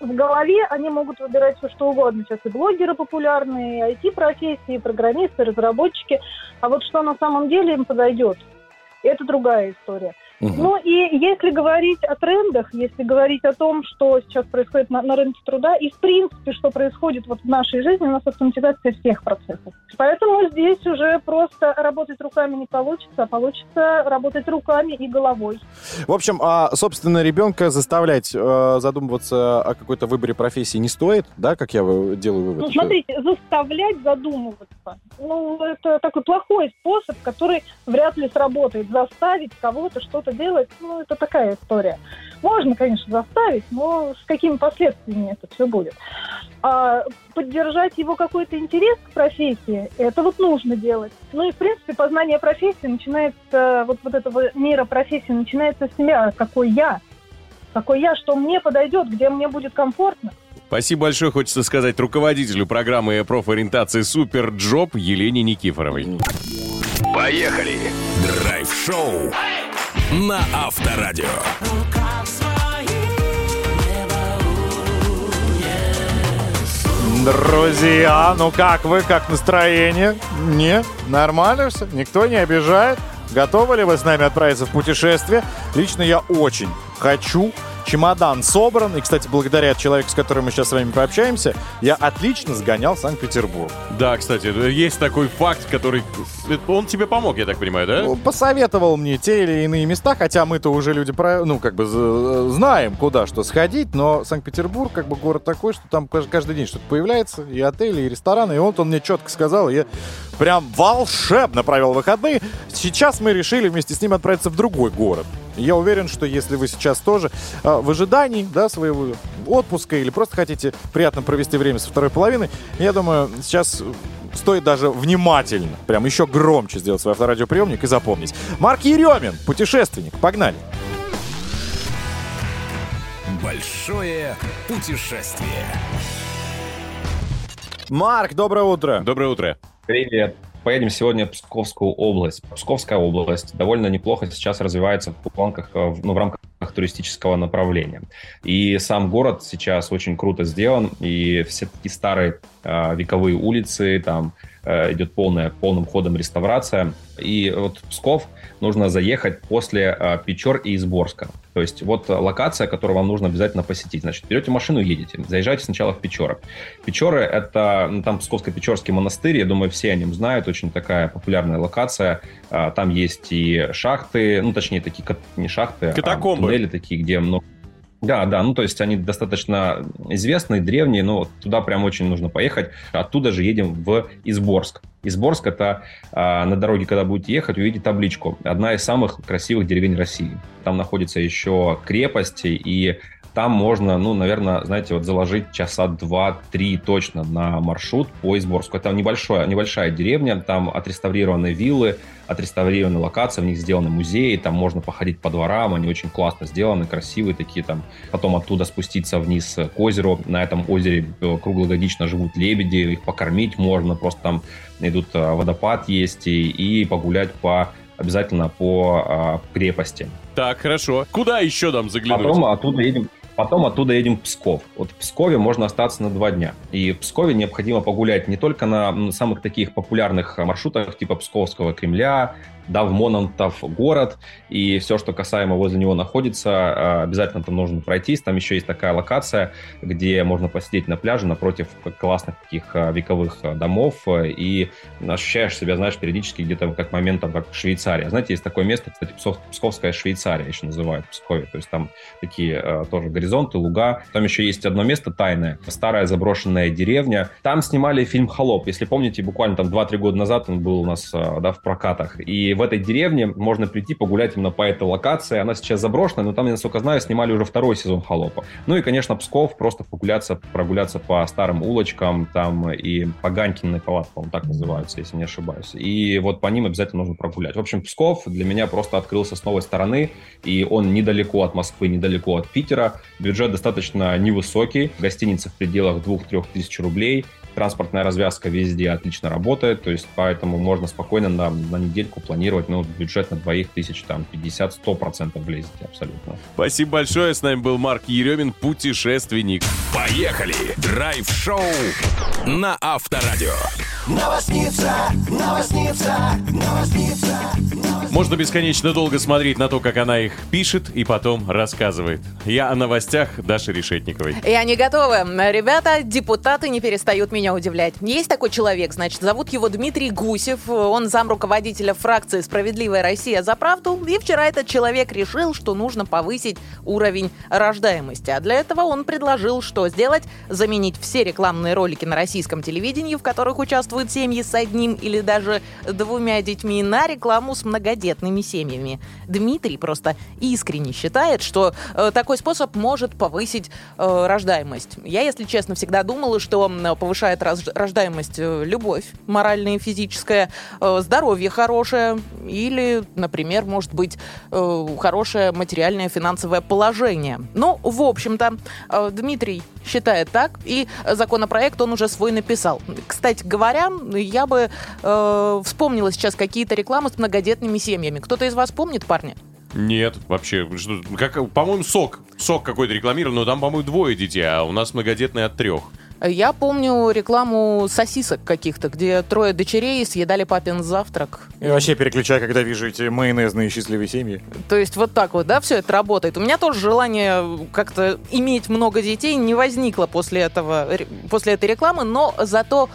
в голове они могут выбирать все что угодно. Сейчас и блогеры популярные, и IT-профессии, и программисты, и разработчики. А вот что на самом деле им подойдет, это другая история. Ну и если говорить о трендах, если говорить о том, что сейчас происходит на, на рынке труда, и в принципе, что происходит вот в нашей жизни, у нас автоматизация всех процессов. Поэтому здесь уже просто работать руками не получится, а получится работать руками и головой. В общем, а, собственно, ребенка заставлять э, задумываться о какой-то выборе профессии не стоит, да, как я делаю вывод? Ну, смотрите, заставлять задумываться, ну, это такой плохой способ, который вряд ли сработает. Заставить кого-то что-то делать, ну, это такая история. Можно, конечно, заставить, но с какими последствиями это все будет. А поддержать его какой-то интерес к профессии, это вот нужно делать. Ну и, в принципе, познание профессии начинается, вот, вот этого мира профессии начинается с себя. Какой я? Какой я, что мне подойдет, где мне будет комфортно. Спасибо большое, хочется сказать руководителю программы профориентации Супер Джоб Елене Никифоровой. Поехали! Драйв-шоу на Авторадио. Друзья, ну как вы, как настроение? Не, нормально все? Никто не обижает? Готовы ли вы с нами отправиться в путешествие? Лично я очень хочу. Чемодан собран. И, кстати, благодаря человеку, с которым мы сейчас с вами пообщаемся, я отлично сгонял в Санкт-Петербург. Да, кстати, есть такой факт, который... Он тебе помог, я так понимаю, да? Ну, посоветовал мне те или иные места, хотя мы-то уже люди, про- ну, как бы знаем, куда что сходить, но Санкт-Петербург, как бы город такой, что там каж- каждый день что-то появляется, и отели, и рестораны, и вот он мне четко сказал, и я прям волшебно провел выходные. Сейчас мы решили вместе с ним отправиться в другой город. Я уверен, что если вы сейчас тоже э, в ожидании да, своего отпуска или просто хотите приятно провести время со второй половиной, я думаю, сейчас стоит даже внимательно, прям еще громче сделать свой авторадиоприемник и запомнить. Марк Еремин, путешественник. Погнали. Большое путешествие. Марк, доброе утро. Доброе утро. Привет. Поедем сегодня в Псковскую область. Псковская область довольно неплохо сейчас развивается в планках, э, ну, в рамках туристического направления. И сам город сейчас очень круто сделан, и все такие старые э, вековые улицы, там идет полная, полным ходом реставрация. И вот в Псков нужно заехать после э, Печор и Изборска. То есть вот э, локация, которую вам нужно обязательно посетить. Значит, берете машину, едете, заезжаете сначала в Печоры. Печоры — это, ну, там Псковско-Печорский монастырь, я думаю, все о нем знают, очень такая популярная локация. А, Там есть и шахты, ну, точнее, такие, не шахты, Катакомбы. а туннели такие, где много да, да, ну то есть они достаточно известные, древние, но туда прям очень нужно поехать. Оттуда же едем в Изборск. Изборск это а, на дороге, когда будете ехать, увидите табличку. Одна из самых красивых деревень России. Там находится еще крепости, и там можно, ну, наверное, знаете, вот заложить часа два-три точно на маршрут по Изборску. Это небольшая, небольшая деревня, там отреставрированы виллы, отреставрированы локации, в них сделаны музеи, там можно походить по дворам, они очень классно сделаны, красивые такие там. Потом оттуда спуститься вниз к озеру. На этом озере э, круглогодично живут лебеди, их покормить можно, просто там идут э, водопад есть и, и погулять по обязательно по э, крепости. Так, хорошо. Куда еще нам заглянуть? Потом оттуда едем, потом оттуда едем в Псков. Вот в Пскове можно остаться на два дня. И в Пскове необходимо погулять не только на самых таких популярных маршрутах, типа Псковского Кремля, Давмонантов город, и все, что касаемо возле него находится, а, обязательно там нужно пройтись. Там еще есть такая локация, где можно посидеть на пляже напротив классных таких а, вековых а, домов, и ощущаешь себя, знаешь, периодически где-то как моментом, как Швейцария. Знаете, есть такое место, кстати, Псковская Швейцария еще называют в Пскове. То есть там такие тоже горизонты, луга. Там еще есть одно место тайное, старая заброшенная деревня. Там снимали фильм «Холоп». Если помните, буквально там 2-3 года назад он был у нас да, в прокатах. И в этой деревне можно прийти погулять именно по этой локации. Она сейчас заброшена, но там, насколько знаю, снимали уже второй сезон «Холопа». Ну и, конечно, Псков, просто погуляться, прогуляться по старым улочкам, там и по Ганькиной палат, по-моему, так называются, если не ошибаюсь. И вот по ним обязательно нужно прогулять. В общем, Псков для меня просто открылся с новой стороны, и он недалеко от Москвы, недалеко от Питера. Бюджет достаточно невысокий, гостиница в пределах 2-3 тысяч рублей. Транспортная развязка везде отлично работает, то есть поэтому можно спокойно на, на недельку планировать, ну, бюджет на двоих тысяч, там, 50-100% влезете абсолютно. Спасибо большое. С нами был Марк Еремин, путешественник. Поехали! Драйв-шоу на Авторадио. Новосница, новосница, новосница. Можно бесконечно долго смотреть на то, как она их пишет и потом рассказывает. Я о новостях Даши Решетниковой. И они готовы. Ребята, депутаты не перестают меня удивлять. Есть такой человек, значит, зовут его Дмитрий Гусев. Он зам руководителя фракции «Справедливая Россия за правду». И вчера этот человек решил, что нужно повысить уровень рождаемости. А для этого он предложил, что сделать? Заменить все рекламные ролики на российском телевидении, в которых участвуют семьи с одним или даже двумя детьми, на рекламу с многодетными семьями. Дмитрий просто искренне считает, что э, такой способ может повысить э, рождаемость. Я, если честно, всегда думала, что повышает рож- рождаемость э, любовь моральная и физическая, здоровье хорошее или, например, может быть, хорошее материальное финансовое положение. Ну, в общем-то, Дмитрий считает так, и законопроект он уже свой написал. Кстати говоря, я бы э, вспомнила сейчас какие-то рекламы с многодетными семьями. Кто-то из вас помнит, парни? Нет, вообще, что, как, по-моему, сок. Сок какой-то рекламирован, но там, по-моему, двое детей, а у нас многодетные от трех. Я помню рекламу сосисок каких-то, где трое дочерей съедали папин завтрак. И вообще переключай, когда вижу эти майонезные счастливые семьи. То есть вот так вот, да, все это работает. У меня тоже желание как-то иметь много детей не возникло после этого, после этой рекламы, но зато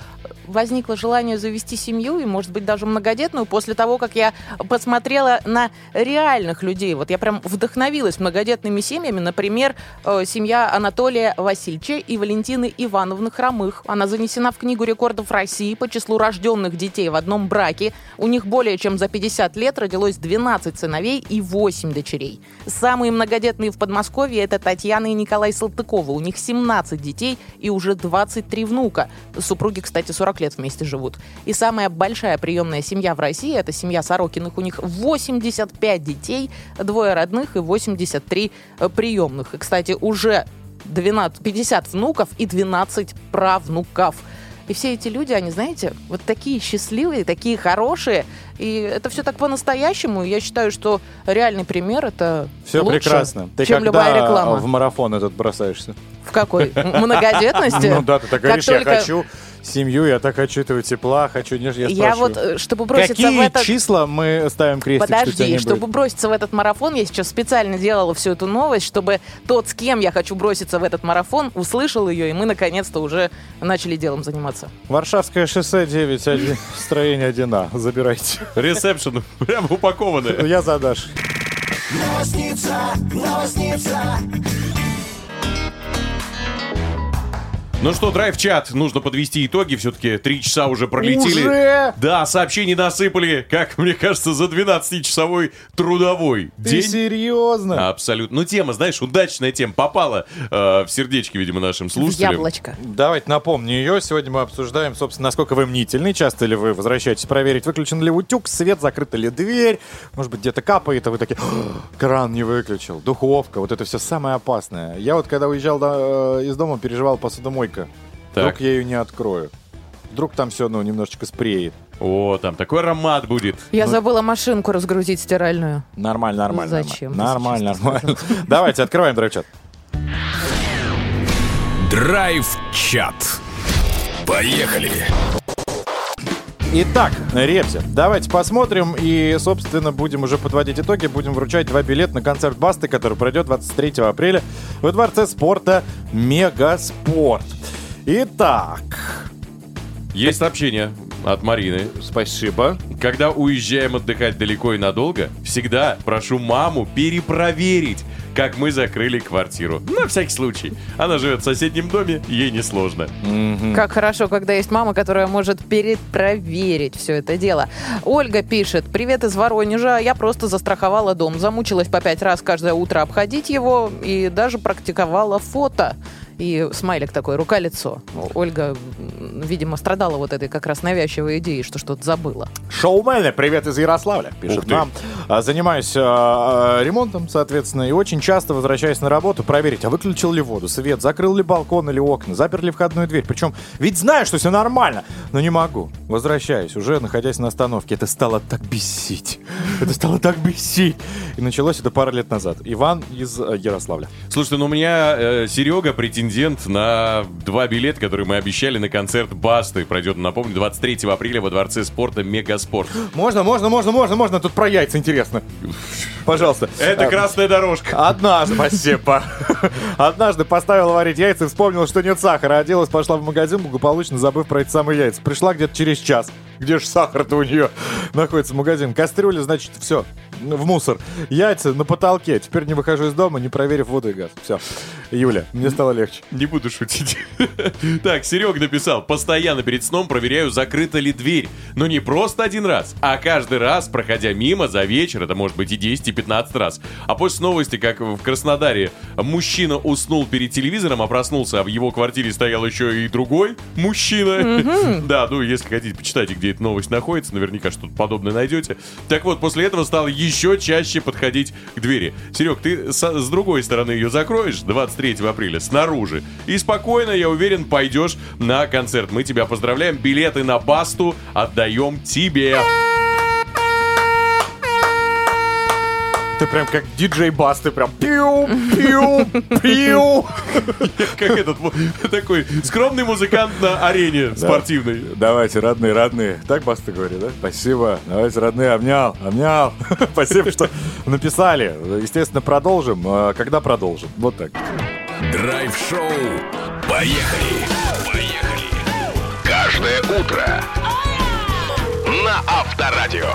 возникло желание завести семью и, может быть, даже многодетную после того, как я посмотрела на реальных людей. Вот я прям вдохновилась многодетными семьями. Например, э, семья Анатолия Васильевича и Валентины Ивановны Хромых. Она занесена в Книгу рекордов России по числу рожденных детей в одном браке. У них более чем за 50 лет родилось 12 сыновей и 8 дочерей. Самые многодетные в Подмосковье это Татьяна и Николай Салтыковы. У них 17 детей и уже 23 внука. Супруги, кстати, 40 лет вместе живут. И самая большая приемная семья в России это семья Сорокиных. У них 85 детей, двое родных и 83 э, приемных. И, кстати, уже 12, 50 внуков и 12 правнуков. И все эти люди, они, знаете, вот такие счастливые, такие хорошие. И это все так по-настоящему. Я считаю, что реальный пример это Все лучше, прекрасно. Ты чем когда любая реклама. в марафон этот бросаешься? В какой? Многодетности? (laughs) Ну да, ты так говоришь, я хочу семью, я так хочу этого тепла, хочу нежно. Я, Я вот, э, чтобы броситься Какие в этот... числа мы ставим крестик, что Подожди, не чтобы будет? броситься в этот марафон, я сейчас специально делала всю эту новость, чтобы тот, с кем я хочу броситься в этот марафон, услышал ее, и мы наконец-то уже начали делом заниматься. Варшавское шоссе 9, строение 1А. Забирайте. Ресепшн прям упакованное. Я задашь. Новосница, новосница. Ну что, драйв-чат, нужно подвести итоги. Все-таки три часа уже пролетели. Уже? Да, сообщений насыпали, как мне кажется, за 12-часовой трудовой Ты день. серьезно? Абсолютно. Ну, тема, знаешь, удачная тема. Попала э, в сердечки, видимо, нашим слушателям. Яблочко. Давайте напомню ее. Сегодня мы обсуждаем, собственно, насколько вы мнительны. Часто ли вы возвращаетесь проверить, выключен ли утюг, свет, закрыта ли дверь. Может быть, где-то капает, а вы такие, «О, кран не выключил, духовка. Вот это все самое опасное. Я вот, когда уезжал до- э, из дома, переживал посудомойка. Вдруг Так. я ее не открою. Вдруг там все, ну, немножечко спреет. О, там такой аромат будет. Я Ну, забыла машинку разгрузить стиральную. Нормально, нормально. Зачем? Нормально, нормально. (laughs) Давайте, открываем драйв-чат. Драйв-чат. Поехали. Итак, Ребзи, давайте посмотрим и, собственно, будем уже подводить итоги. Будем вручать два билета на концерт Басты, который пройдет 23 апреля во Дворце спорта Мегаспорт. Итак, Есть сообщение от Марины. Спасибо. Когда уезжаем отдыхать далеко и надолго, всегда прошу маму перепроверить, как мы закрыли квартиру. На всякий случай. Она живет в соседнем доме, ей несложно. Как хорошо, когда есть мама, которая может перепроверить все это дело. Ольга пишет, привет из Воронежа, я просто застраховала дом, замучилась по пять раз каждое утро обходить его и даже практиковала фото. И смайлик такой, рука-лицо. Ольга, видимо, страдала вот этой как раз навязчивой идеей, что что-то забыла. Шоумены, привет из Ярославля, пишет нам. А, Занимаюсь а, ремонтом, соответственно, и очень часто, возвращаясь на работу, проверить, а выключил ли воду, свет, закрыл ли балкон или окна, запер ли входную дверь. Причем, ведь знаю, что все нормально, но не могу. Возвращаюсь, уже находясь на остановке. Это стало так бесить. Это стало так бесить. И началось это пару лет назад. Иван из э, Ярославля. Слушайте, ну у меня э, Серега претендент на два билета, которые мы обещали на концерт Басты. Пройдет, напомню, 23 апреля во Дворце спорта Мегаспорт. Можно, можно, можно, можно, можно. Тут про яйца интересно. Пожалуйста. Это А, красная дорожка. Однажды, спасибо. Однажды поставила варить яйца и вспомнила, что нет сахара. Оделась, пошла в магазин, благополучно забыв про эти самые яйца. Пришла где-то через час. Где же сахар-то у нее находится магазин? Кастрюля, значит, все, в мусор. Яйца на потолке. Теперь не выхожу из дома, не проверив воду и газ. Все. Юля, мне стало легче. Не буду шутить. (laughs) Так, Серег написал, постоянно перед сном проверяю, закрыта ли дверь. Но не просто один раз, а каждый раз, проходя мимо за вечер, это может быть и 10, и 15 раз. А после новости, как в Краснодаре, мужчина уснул перед телевизором, а проснулся, а в его квартире стоял еще и другой мужчина. (laughs) Да, ну, если хотите, почитайте, где эта новость находится, наверняка что-то подобное найдете. Так вот, после этого стал еще чаще подходить к двери. Серег, ты со- с другой стороны ее закроешь 23 апреля, снаружи. И спокойно, я уверен, пойдешь на концерт. Мы тебя поздравляем. Билеты на Басту отдаем тебе. Ты прям как диджей бас, ты прям пиу, пиу, пиу. Как этот такой скромный музыкант на арене спортивной. Давайте, родные, родные. Так бас ты говори, да? Спасибо. Давайте, родные, обнял, обнял. (laughs) Спасибо, что написали. Естественно, продолжим. А Когда продолжим? Вот так. Драйв-шоу. Поехали. Поехали. Каждое утро. На Авторадио.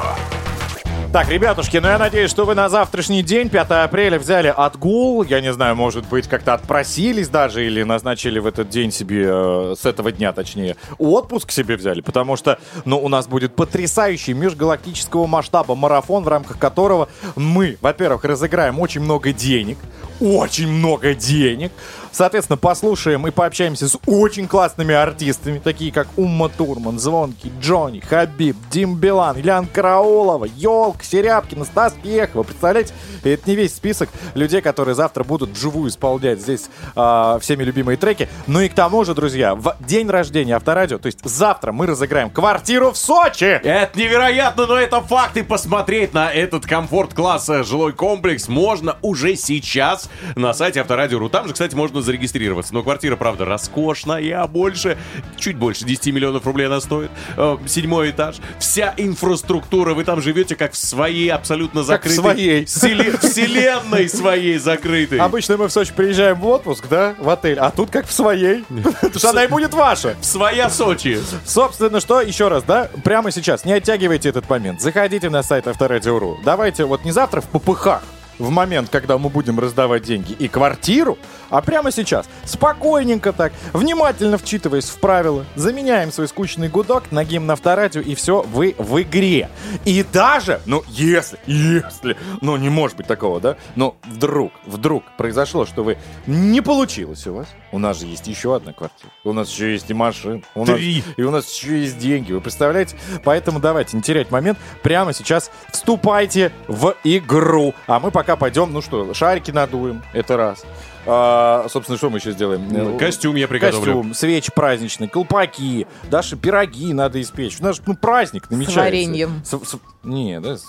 Так, ребятушки, ну я надеюсь, что вы на завтрашний день, 5 апреля, взяли отгул. Я не знаю, может быть, как-то отпросились даже или назначили в этот день себе, э, с этого дня точнее, отпуск себе взяли. Потому что, ну, у нас будет потрясающий межгалактического масштаба марафон, в рамках которого мы, во-первых, разыграем очень много денег. Очень много денег. Соответственно, послушаем и пообщаемся с очень классными артистами, такие как Умма Турман, Звонкий, Джонни, Хабиб, Дим Билан, Ильян Караулова, Елк, Серябкина, Стас Пьехова. Представляете, это не весь список людей, которые завтра будут вживую исполнять здесь а, всеми любимые треки. Ну и к тому же, друзья, в день рождения Авторадио, то есть завтра мы разыграем квартиру в Сочи! Это невероятно, но это факт. И посмотреть на этот комфорт-класса жилой комплекс можно уже сейчас на сайте Авторадио.ру. Там же, кстати, можно зарегистрироваться. Но квартира, правда, роскошная, больше, чуть больше 10 миллионов рублей она стоит. Э, Седьмой этаж. Вся инфраструктура. Вы там живете как в своей абсолютно Как в закрытой... своей. вселе- Вселенной своей закрытой. Обычно мы в Сочи приезжаем в отпуск, да, в отель, а тут как в своей. (laughs) Потому что она и будет ваша. Своя Сочи. Собственно, что, еще раз, да, прямо сейчас, не оттягивайте этот момент. Заходите на сайт Авторадио.ру. Давайте вот не завтра в попыхах, в момент, когда мы будем раздавать деньги и квартиру, а прямо сейчас, спокойненько так, внимательно вчитываясь в правила, заменяем свой скучный гудок на гимн Авторадио, и все, вы в игре. И даже, ну, если, если, ну, не может быть такого, да, но вдруг, вдруг произошло, что вы не получилось у вас, у нас же есть еще одна квартира, у нас еще есть и машина, у нас- Три. и у нас еще есть деньги, вы представляете? Поэтому давайте не терять момент, прямо сейчас вступайте в игру, а мы пока пойдем, ну что, шарики надуем, это раз. А, собственно, что мы еще сделаем? Ну, костюм я приготовлю. Костюм, свечи праздничные, колпаки, даже пироги надо испечь. У нас же, ну, праздник намечается. вареньем. С- с- не, да, с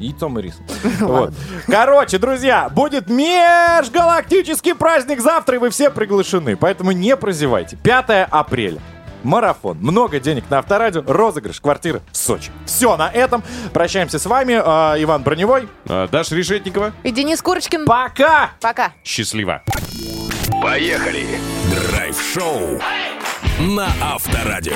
яйцом и рисом. (laughs) Вот. Короче, друзья, будет межгалактический праздник завтра, и вы все приглашены. Поэтому не прозевайте. 5 апреля. Марафон. Много денег на авторадио. Розыгрыш квартиры в Сочи. Все на этом. Прощаемся с вами. А, Иван Броневой. А, Даша Решетникова. И Денис Курочкин. Пока! Пока. Счастливо. Поехали. Драйв-шоу на Авторадио.